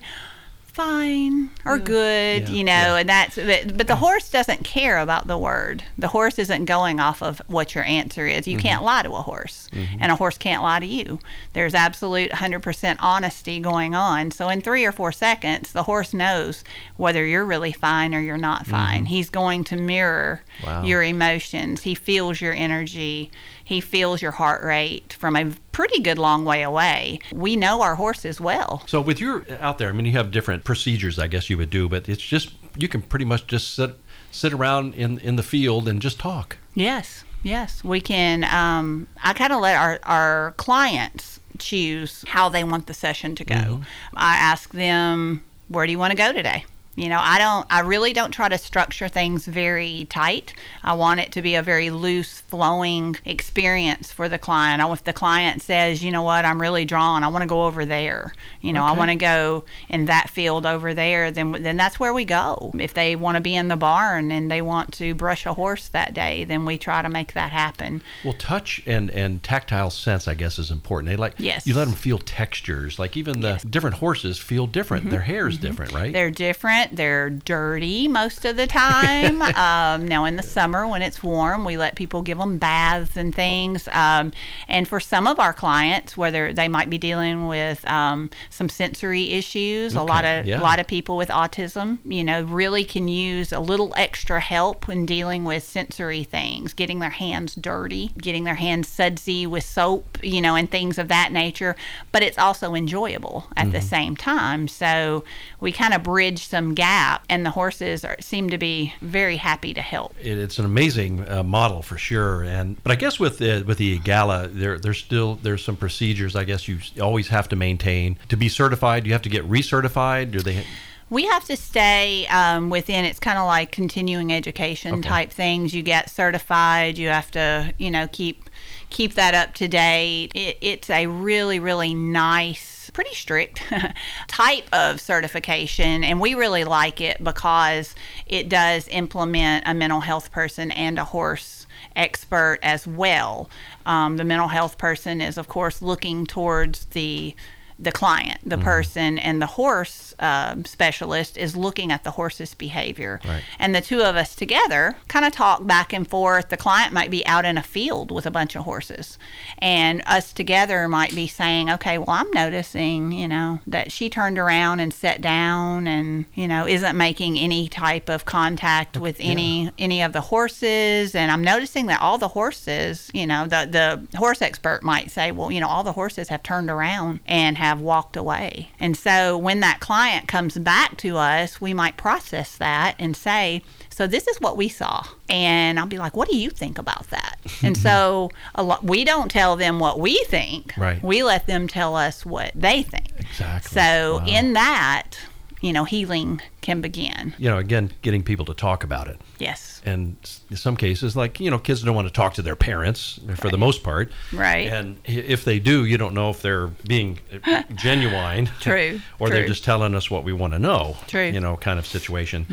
fine or good Yeah, you know yeah. and that's but, but the horse doesn't care about the word. The horse isn't going off of what your answer is. Mm-hmm. you can't lie to a horse and a horse can't lie to you. There's absolute 100% honesty going on. So in three or four seconds the horse knows whether you're really fine or you're not fine. He's going to mirror Mm-hmm. Wow. your emotions. He feels your energy he feels your heart rate from a pretty good long way away we know our horses well So with your out there, I mean, you have different procedures, I guess you would do, but it's just you can pretty much just sit sit around in in the field and just talk. Yes, yes, we can. Um, I kind of let our our clients choose how they want the session to go. I ask them, "Where do you want to go today?" You know, I don't. I really don't try to structure things very tight. I want it to be a very loose, flowing experience for the client. I, if the client says, "You know what, I'm really drawn. I want to go over there," you know, I want to go in that field over there. Then, then that's where we go. If they want to be in the barn and they want to brush a horse that day, then we try to make that happen. Well, touch and and tactile sense, I guess, is important. They like Yes. you let them feel textures. Like even the different horses feel different. Their hair is different, right? Mm-hmm. They're different. They're dirty most of the time. um, now, in the summer when it's warm, we let people give them baths and things. Um, and for some of our clients, whether they might be dealing with um, some sensory issues, a lot of yeah. a lot of people with autism, you know, really can use a little extra help when dealing with sensory things, getting their hands dirty, getting their hands sudsy with soap, you know, and things of that nature. But it's also enjoyable at the same time. So we kind of bridge some gap, and the horses are, seem to be very happy to help. it, it's an amazing uh, model for sure. And but I guess with the with the EAGALA, there there's still there's some procedures. I guess you always have to maintain to be certified. You have to get recertified. Do they? We have to stay um, within. It's kind of like continuing education Okay. type things. You get certified. You have to, you know, keep keep that up to date. It, it's a really, really nice, pretty strict type of certification, and we really like it because it does implement a mental health person and a horse expert as well. Um, the mental health person is, of course, looking towards the the client, the person, and the horse um specialist is looking at the horse's behavior. Right. And the two of us together kind of talk back and forth. The client might be out in a field with a bunch of horses, and us together might be saying, "Okay, well, I'm noticing, you know, that she turned around and sat down, and you know, isn't making any type of contact with any any of the horses, and I'm noticing that all the horses, you know, the the horse expert might say, well, you know, all the horses have turned around and have walked away. And so when that client comes back to us, we might process that and say, so this is what we saw. And I'll be like, what do you think about that? and so a lot, we don't tell them what we think. Right. We let them tell us what they think. Exactly. So Wow. in that, you know, healing can begin. you know, again, getting people to talk about it. Yes. And in some cases, like you know, kids don't want to talk to their parents for the most part. Right. And if they do, you don't know if they're being uh, genuine. True, Or they're just telling us what we want to know. True. Mm-hmm. You know, kind of situation.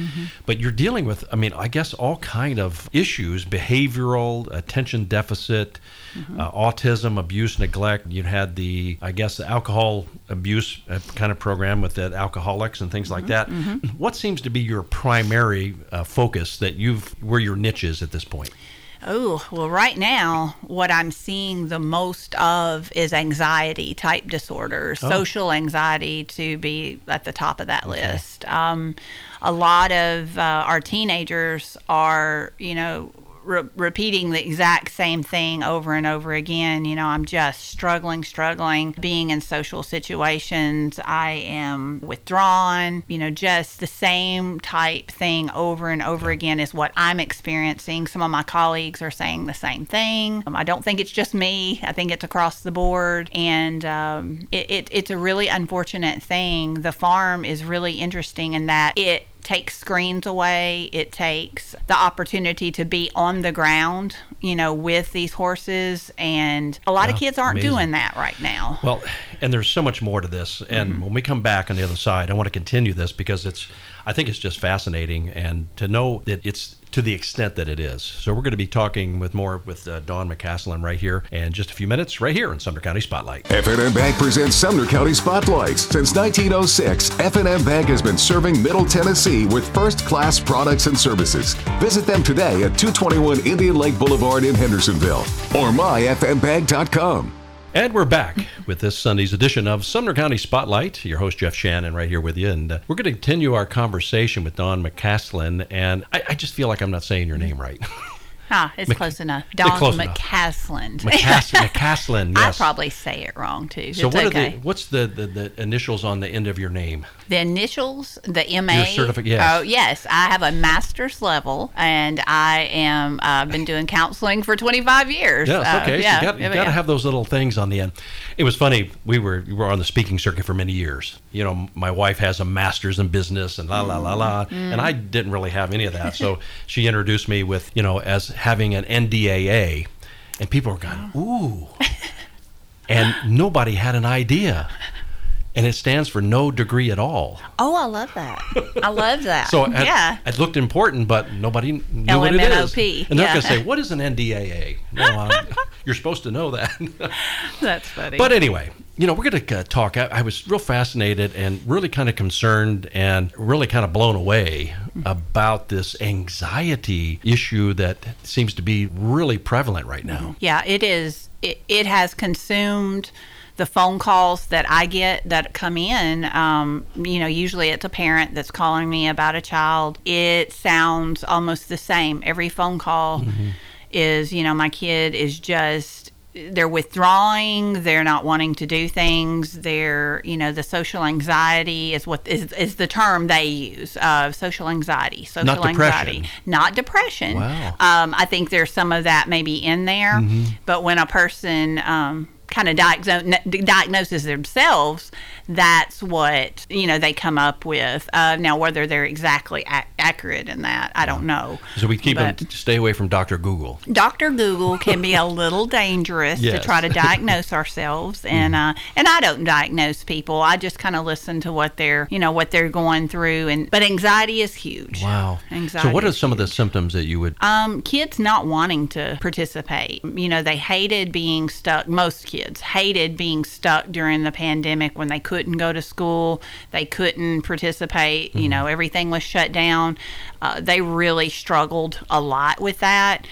But you're dealing with, I mean, I guess all kind of issues: behavioral, attention deficit, Mm-hmm. uh, autism, abuse, neglect. You had the, I guess, the alcohol abuse uh, kind of program with the alcoholics and things like that. Mm-hmm. What seems to be your primary uh, focus that you've where your niche is at this point? Oh, well, right now, what I'm seeing the most of is anxiety type disorders, Oh. social anxiety to be at the top of that list. Um, a lot of uh, our teenagers are, you know, re- repeating the exact same thing over and over again. You know, I'm just struggling, struggling being in social situations. I am withdrawn, you know, just the same type thing over and over again is what I'm experiencing. Some of my colleagues are saying the same thing. Um, I don't think it's just me, I think it's across the board. And um, it, it, it's a really unfortunate thing. The farm is really interesting in that it takes screens away. It takes the opportunity to be on the ground, you know, with these horses. And a lot of kids aren't amazing. doing that right now. Well, and there's so much more to this. And mm-hmm. when we come back on the other side, I want to continue this because it's, I think it's just fascinating, and to know that it's to the extent that it is. So we're going to be talking with more with uh, Dawn McCaslin right here in just a few minutes, right here in Sumner County Spotlight. F&M Bank presents Sumner County Spotlights. Since 1906, F&M Bank has been serving Middle Tennessee with first class products and services. Visit them today at 221 Indian Lake Boulevard in Hendersonville or myfmbank.com. And we're back with this Sunday's edition of Sumner County Spotlight. Your host, Jeff Shannon, right here with you. And uh, we're going to continue our conversation with Dawn McCaslin. And I, I just feel like I'm not saying your name right. Ah, it's Mc- close enough. Dawn close enough. McCaslin. McCas- McCaslin, I yes. probably say it wrong too. So it's what okay. are the what's the, the, the initials on the end of your name? The initials, the MA. Your certific- yes. Oh, yes. I have a master's level, and I am. I've been doing counseling for 25 years. Yes, Uh, okay. yeah, so you got, you yeah, to have those little things on the end. It was funny. We were we were on the speaking circuit for many years. You know, my wife has a master's in business and la la la la, Mm. and I didn't really have any of that. So she introduced me with you know as having an NDAA, and people were going ooh, and nobody had an idea. And it stands for no degree at all. Oh, I love that. I love that. So it, yeah. it looked important, but nobody knew what it is. LMNOP, And they're yeah. going to say, "What is an NDAA?" No, you're supposed to know that. That's funny. but anyway, you know, we're going to uh, talk. I, I was real fascinated and really kind of concerned and really kind of blown away about this anxiety issue that seems to be really prevalent right now. Yeah, it is. It, it has consumed the phone calls that I get that come in. Um, you know, usually it's a parent that's calling me about a child. It sounds almost the same. Every phone call is, you know, my kid is just. They're withdrawing. They're not wanting to do things. They're, you know, the social anxiety is what is, is the term they use. Uh, social anxiety, social Not depression. anxiety, not depression. Wow. Um, I think there's some of that maybe in there, Mm-hmm. but when a person um, kind of diagnose, diagnoses themselves, that's what you know they come up with. Uh, now, whether they're exactly ac- accurate in that, I don't know. So we keep them stay away from Dr. Google. Dr. Google can be a little dangerous Yes. to try to diagnose ourselves, and uh, and I don't diagnose people. I just kind of listen to what they're you know what they're going through, and but anxiety is huge. Wow. Anxiety. So what are some of the symptoms that you would? um, kids not wanting to participate. You know, they hated being stuck. Most kids hated being stuck during the pandemic when they couldn't go to school, they couldn't participate. You know, everything was shut down. Uh, they really struggled a lot with that.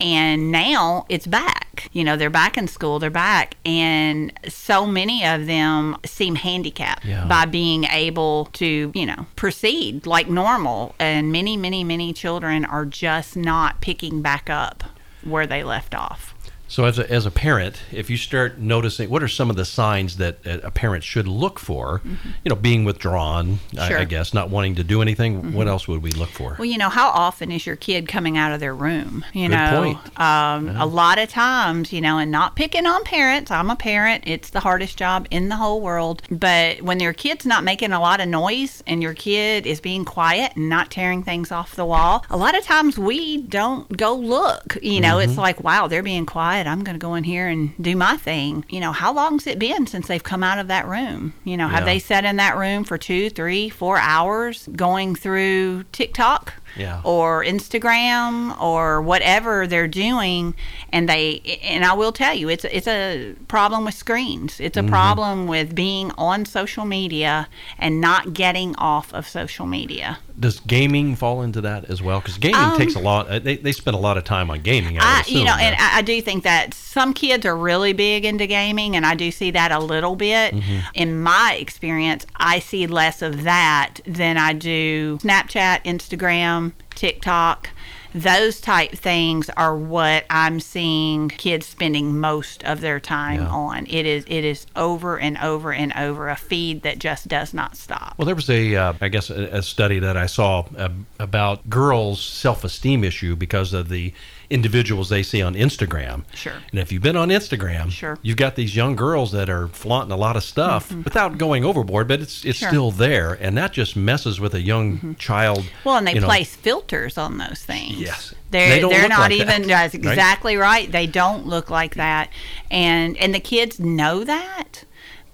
And now it's back. You know, they're back in school, they're back. And so many of them seem handicapped Yeah. by being able to, you know, proceed like normal. And many, many, many children are just not picking back up where they left off. So, as a, as a parent, if you start noticing, what are some of the signs that a parent should look for? You know, being withdrawn, I, Sure. I guess, not wanting to do anything. What else would we look for? Well, you know, how often is your kid coming out of their room? You Good know. Um, a lot of times, you know, and not picking on parents. I'm a parent. It's the hardest job in the whole world. But when your kid's not making a lot of noise and your kid is being quiet and not tearing things off the wall, a lot of times we don't go look. You know, Mm-hmm. it's like, wow, they're being quiet. I'm going to go in here and do my thing. You know, how long's it been since they've come out of that room? You know, have Yeah. they sat in that room for two, three, four hours going through TikTok? Yeah. or Instagram or whatever they're doing, and they and I will tell you, it's it's a problem with screens. It's a Mm-hmm. problem with being on social media and not getting off of social media. Does gaming fall into that as well? Because gaming takes a lot. uh, They, they spend a lot of time on gaming. I, Um, I, would you know, assume, and. I, I do think that some kids are really big into gaming, and I do see that a little bit. Mm-hmm. In my experience, I see less of that than I do Snapchat, Instagram, TikTok. Those type things are what I'm seeing kids spending most of their time Yeah. on. It is it is over and over and over a feed that just does not stop. Well, there was a, uh, I guess, a, a study that I saw uh, about girls' self-esteem issue because of the individuals they see on Instagram. Sure. And if you've been on Instagram, Sure. you've got these young girls that are flaunting a lot of stuff without going overboard, but it's it's Mm-hmm. Sure. still there, and that just messes with a young child. Well, and they you know. place filters on those things. Yes. They're, They they don't are look not like that, even that's right? exactly right. They don't look like that. And and the kids know that.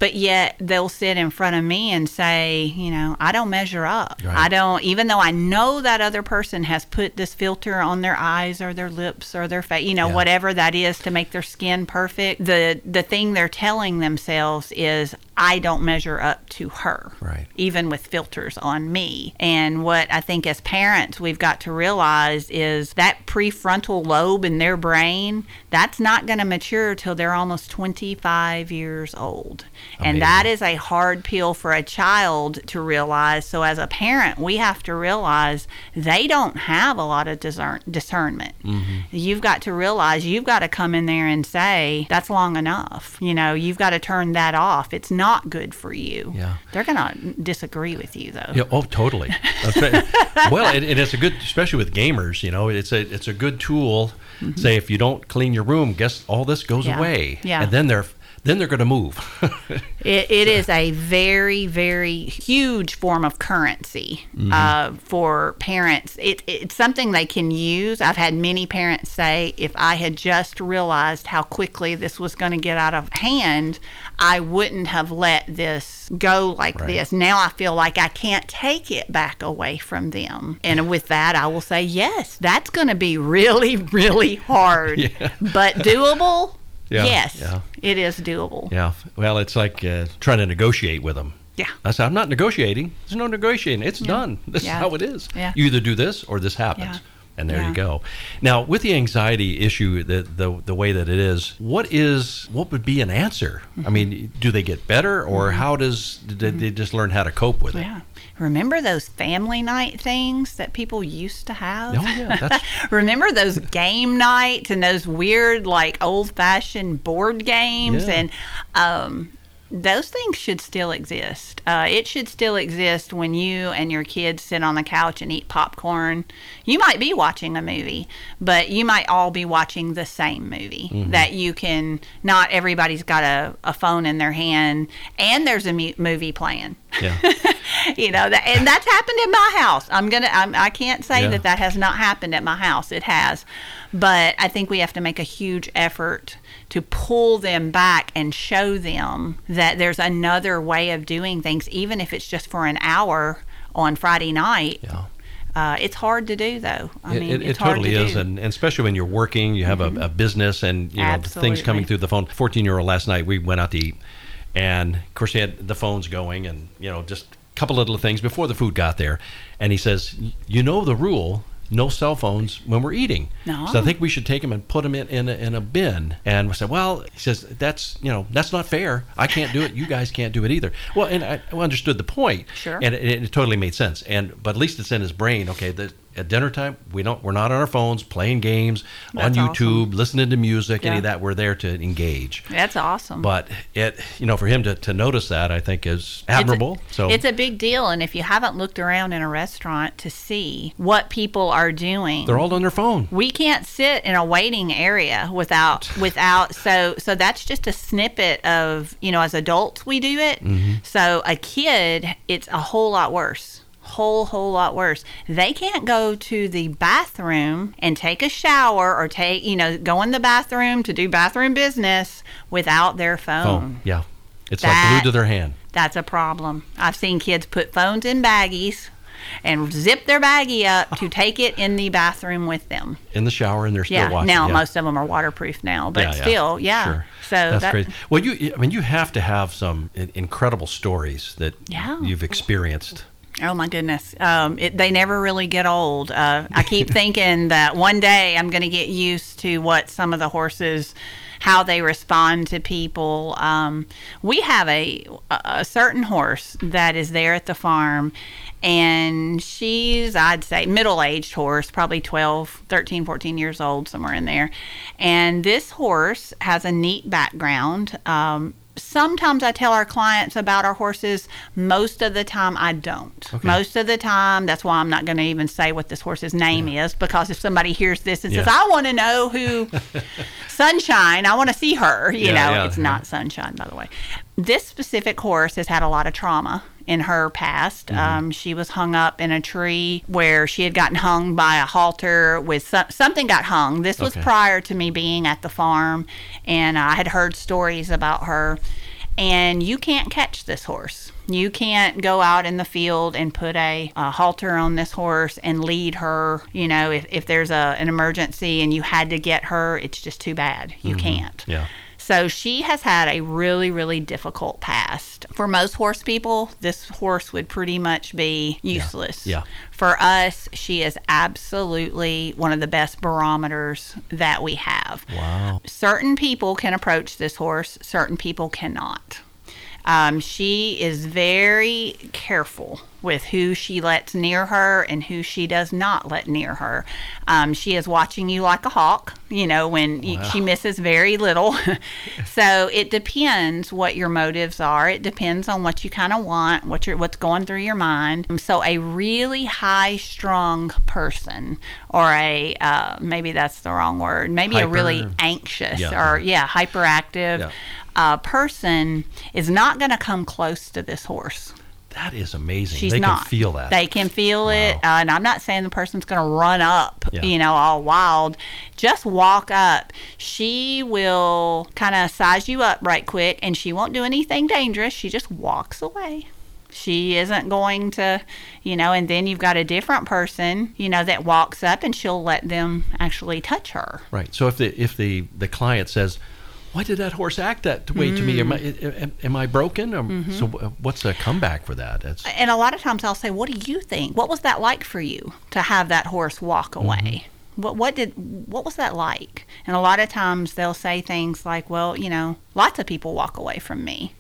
But yet they'll sit in front of me and say, you know, I don't measure up. Right. I don't, even though I know that other person has put this filter on their eyes or their lips or their face, you know, Yeah. whatever that is to make their skin perfect. The the thing they're telling themselves is, I don't measure up to her Right. even with filters on me. And what I think as parents we've got to realize is that prefrontal lobe in their brain, that's not going to mature till they're almost 25 years old. And that is a hard pill for a child to realize. So as a parent, we have to realize they don't have a lot of discern- discernment. You've got to realize you've got to come in there and say, that's long enough. You know, you've got to turn that off. It's not good for you. Yeah. They're going to disagree with you, though. Yeah, oh, totally. Well, it, it is a good, especially with gamers. You know, it's a it's a good tool. Say if you don't clean your room, guess all this goes Mm-hmm. Yeah. away. Yeah. and then they're then they're going to move. It, it is a very, very huge form of currency uh, for parents. It, it's something they can use. I've had many parents say, if I had just realized how quickly this was going to get out of hand, I wouldn't have let this go like Right. this. Now I feel like I can't take it back away from them. And with that, I will say, yes, that's going to be really, really hard, but doable. Yeah, yes, yeah. it is doable. yeah. Well, it's like uh, trying to negotiate with them. Yeah. I said, I'm not negotiating. There's no negotiating. It's done. This Yeah. is how it is. Yeah. You either do this or this happens. Yeah. And there Yeah. you go. Now, with the anxiety issue, the, the the way that it is, what is what would be an answer? Mm-hmm. I mean, do they get better, or how does did they just learn how to cope with it? Yeah. Remember those family night things that people used to have? Oh, yeah, that's- Remember those game nights and those weird, like old fashioned board games? Yeah. And um, those things should still exist. Uh, it should still exist when you and your kids sit on the couch and eat popcorn. You might be watching a movie, but you might all be watching the same movie Mm-hmm. that you can, not everybody's got a, a phone in their hand and there's a mu- movie playing Yeah. you know that and that's happened in my house i'm gonna I'm, can't say Yeah. that that has not happened at my house it has but i think we have to make a huge effort to pull them back and show them that there's another way of doing things even if it's just for an hour on friday night Yeah. uh, it's hard to do though i It- mean it, it hard totally to is, and, and especially when you're working, you have a, a business, and you know the things coming through the phone. Fourteen year old last night, we went out to eat, and of course he had the phones going, and you know just a couple little things before the food got there, and he says, "You know the rule." No cell phones when we're eating. No. So I think we should take them and put them in, in, a, in a bin. And we said, well, he says, that's, you know, that's not fair. I can't do it. You guys can't do it either. Well, and I understood the point. Sure. And it, it totally made sense. And but at least it's in his brain. Okay, the, at dinner time, we don't we're not on our phones playing games on YouTube, awesome. listening to music, any of that. We're there to engage. that's awesome But it, you know, for him to, to notice that, I think is It's a- admirable. so it's a big deal and if you haven't looked around in a restaurant to see what people are doing they're all on their phone. we can't sit in a waiting area without without so so that's just a snippet of you know as adults we do it mm-hmm. so a kid it's a whole lot worse whole whole lot worse they can't go to the bathroom and take a shower or take you know go in the bathroom to do bathroom business without their phone Phone. Yeah. It's That- like glued to their hand. that's a problem. I've seen kids put phones in baggies and zip their baggie up to take it in the bathroom with them. In the shower, and they're still Yeah. washing. Now yeah. most of them are waterproof now, but Yeah, yeah. still, yeah. Sure. So That's that, great. Well, you, I mean, you have to have some incredible stories that Yeah. you've experienced. Oh my goodness, um, it, they never really get old. Uh, I keep thinking that one day I'm going to get used to what some of the horses, how they respond to people. Um, we have a a certain horse that is there at the farm, and she's I'd say middle aged horse, probably 12, 13, 14 years old, somewhere in there. And this horse has a neat background. Um, sometimes I tell our clients about our horses. Most of the time, I don't. Most of the time, that's why I'm not going to even say what this horse's name is because if somebody hears this and says, "I want to know who Sunshine, I want to see her," you Yeah, know, yeah, it's yeah. not Sunshine, by the way. This specific horse has had a lot of trauma in her past. Mm-hmm. Um, she was hung up in a tree where she had gotten hung by a halter with some, something got hung. This was Okay. prior to me being at the farm, and I had heard stories about her. And you can't catch this horse. You can't go out in the field and put a, a halter on this horse and lead her. You know, if, if there's a, an emergency and you had to get her, it's just too bad. You can't. Mm-hmm. Yeah. So she has had a really, really difficult past. For most horse people, this horse would pretty much be useless. Yeah. For us, she is absolutely one of the best barometers that we have. Wow. Certain people can approach this horse, certain people cannot. Um, she is very careful with who she lets near her and who she does not let near her. Um, she is watching you like a hawk, you know, when you, she misses very little. so it depends what your motives are. It depends on what you kind of want, what you're, what's going through your mind. So a really high strung person, or a uh, maybe that's the wrong word, maybe a really anxious Yeah. or yeah, hyperactive Yeah. uh, person is not going to come close to this horse. That is amazing. She's they not. can feel that. They can feel it, uh, and I'm not saying the person's going to run up, Yeah. you know, all wild. Just walk up. She will kind of size you up right quick, and she won't do anything dangerous. She just walks away. She isn't going to, you know, and then you've got a different person, you know, that walks up and she'll let them actually touch her. Right. So if the if the the client says, "Why did that horse act that way to me? Am I Mm. am, am I broken?" Or, Mm-hmm. So what's the comeback for that? It's, and a lot of times I'll say, "What do you think? What was that like for you to have that horse walk away? What what did what was that like?" And a lot of times they'll say things like, "Well, you know, lots of people walk away from me.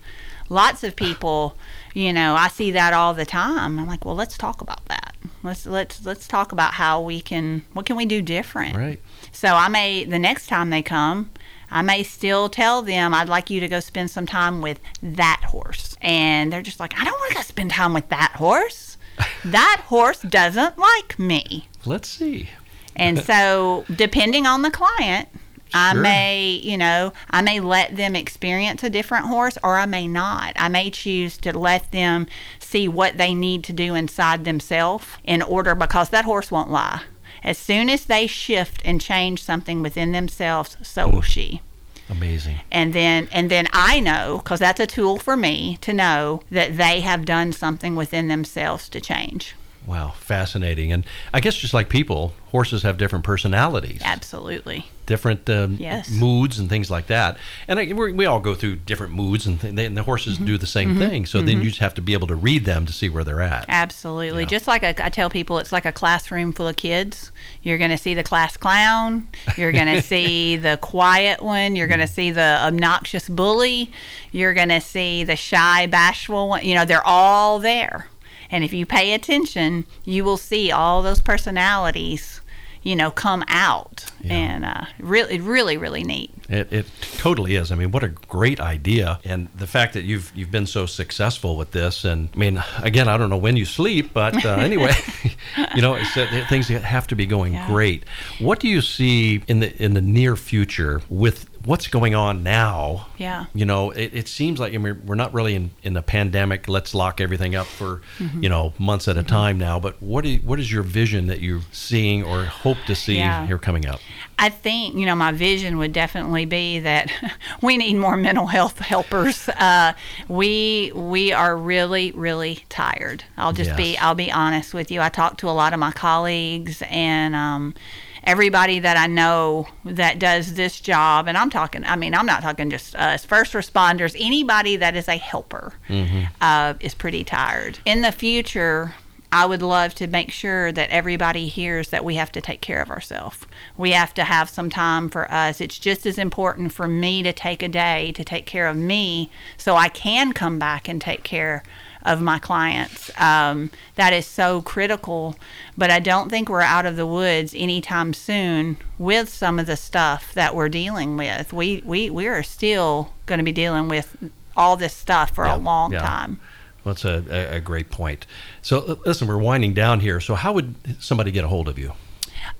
Lots of people, you know, I see that all the time." I'm like, "Well, let's talk about that. Let's let's let's talk about how we can what can we do different?" right. So I may the next time they come, I may still tell them I'd like you to go spend some time with that horse. And they're just like, I don't want to go spend time with that horse. That horse doesn't like me. Let's see. And so depending on the client, I Sure. may, you know, I may let them experience a different horse or I may not. I may choose to let them see what they need to do inside themselves in order because that horse won't lie. As soon as they shift and change something within themselves, so will she. Amazing. And then and then I know because that's a tool for me to know that they have done something within themselves to change. Wow, fascinating. And I guess just like people, horses have different personalities, Absolutely. different um, Yes. moods, and things like that. And I, we we all go through different moods, and, th- and the horses Mm-hmm. do the same thing. So then you just have to be able to read them to see where they're at. Absolutely. Just like a, I tell people, it's like a classroom full of kids. You're going to see the class clown. You're going to see the quiet one. You're going to see the obnoxious bully. You're going to see the shy, bashful one. You know, they're all there. And if you pay attention, you will see all those personalities, you know, come out. And uh, really, really, really neat. It, it totally is. I mean, what a great idea, and the fact that you've you've been so successful with this. And I mean, again, I don't know when you sleep, but uh, anyway, you know, it's, uh, things have to be going Yeah. great. What do you see in the in the near future with what's going on now? Yeah. You know, it, it seems like I mean, we're not really in, in a pandemic. Let's lock everything up for Mm-hmm. you know months at a time now. But what is what is your vision that you're seeing or hope to see Yeah. here coming up? I think, you know, my vision would definitely be that we need more mental health helpers. Uh, we we are really really tired. I'll just yes. be I'll be honest with you. I talk to a lot of my colleagues and um, everybody that I know that does this job, and I'm talking, I mean, I'm not talking just us, first responders, anybody that is a helper mm-hmm. uh, is pretty tired. In the future, I would love to make sure that everybody hears that we have to take care of ourselves. We have to have some time for us. It's just as important for me to take a day to take care of me so I can come back and take care of my clients. Um, that is so critical. But I don't think we're out of the woods anytime soon with some of the stuff that we're dealing with. We we we are still going to be dealing with all this stuff for yeah, a long yeah. time. Well, that's a, a great point. So, listen, we're winding down here. So, how would somebody get a hold of you?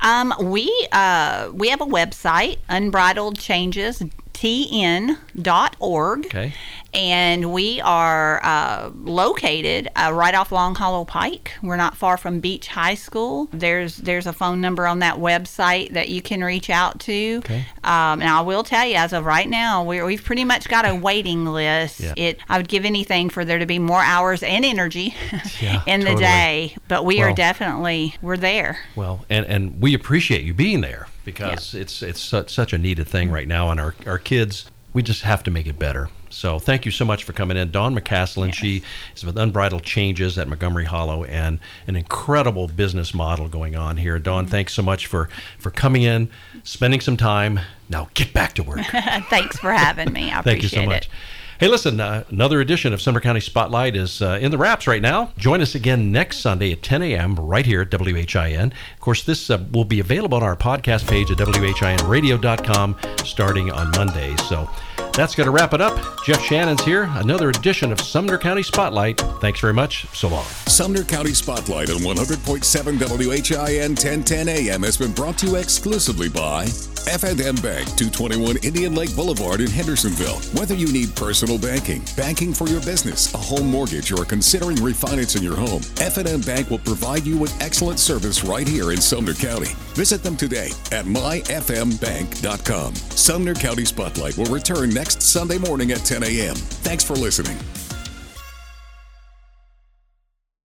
Um, we uh, we have a website, Unbridled Changes tn.org. Okay. And we are uh, located uh, right off Long Hollow Pike. We're not far from Beech High School. There's there's a phone number on that website that you can reach out to. Okay. Um, and I will tell you, as of right now, we we've pretty much got a waiting list. Yeah. It I would give anything for there to be more hours and energy yeah, in the totally. day. But we well, are definitely we're there. Well, and and we appreciate you being there because it's it's such, such a needed thing right now, and our our kids we just have to make it better. So thank you so much for coming in, Dawn McCaslin. Yes. She is with Unbridled Changes at Montgomery Hollow, and an incredible business model going on here. Dawn, mm-hmm. thanks so much for for coming in, spending some time. Now get back to work. thanks for having me. I thank you so much. It. Hey, listen, uh, another edition of Sumner County Spotlight is uh, in the wraps right now. Join us again next Sunday at 10 a.m. right here at WHIN. Of course, this uh, will be available on our podcast page at WHINradio.com starting on Monday. So that's going to wrap it up. Jeff Shannon's here. Another edition of Sumner County Spotlight. Thanks very much. So long. Sumner County Spotlight on 100.7 WHIN 1010 AM has been brought to you exclusively by F&M Bank, 221 Indian Lake Boulevard in Hendersonville. Whether you need personal banking, banking for your business, a home mortgage, or considering refinancing your home, F&M Bank will provide you with excellent service right here in Sumner County. Visit them today at myfmbank.com. Sumner County Spotlight will return next Sunday morning at 10 a.m. Thanks for listening.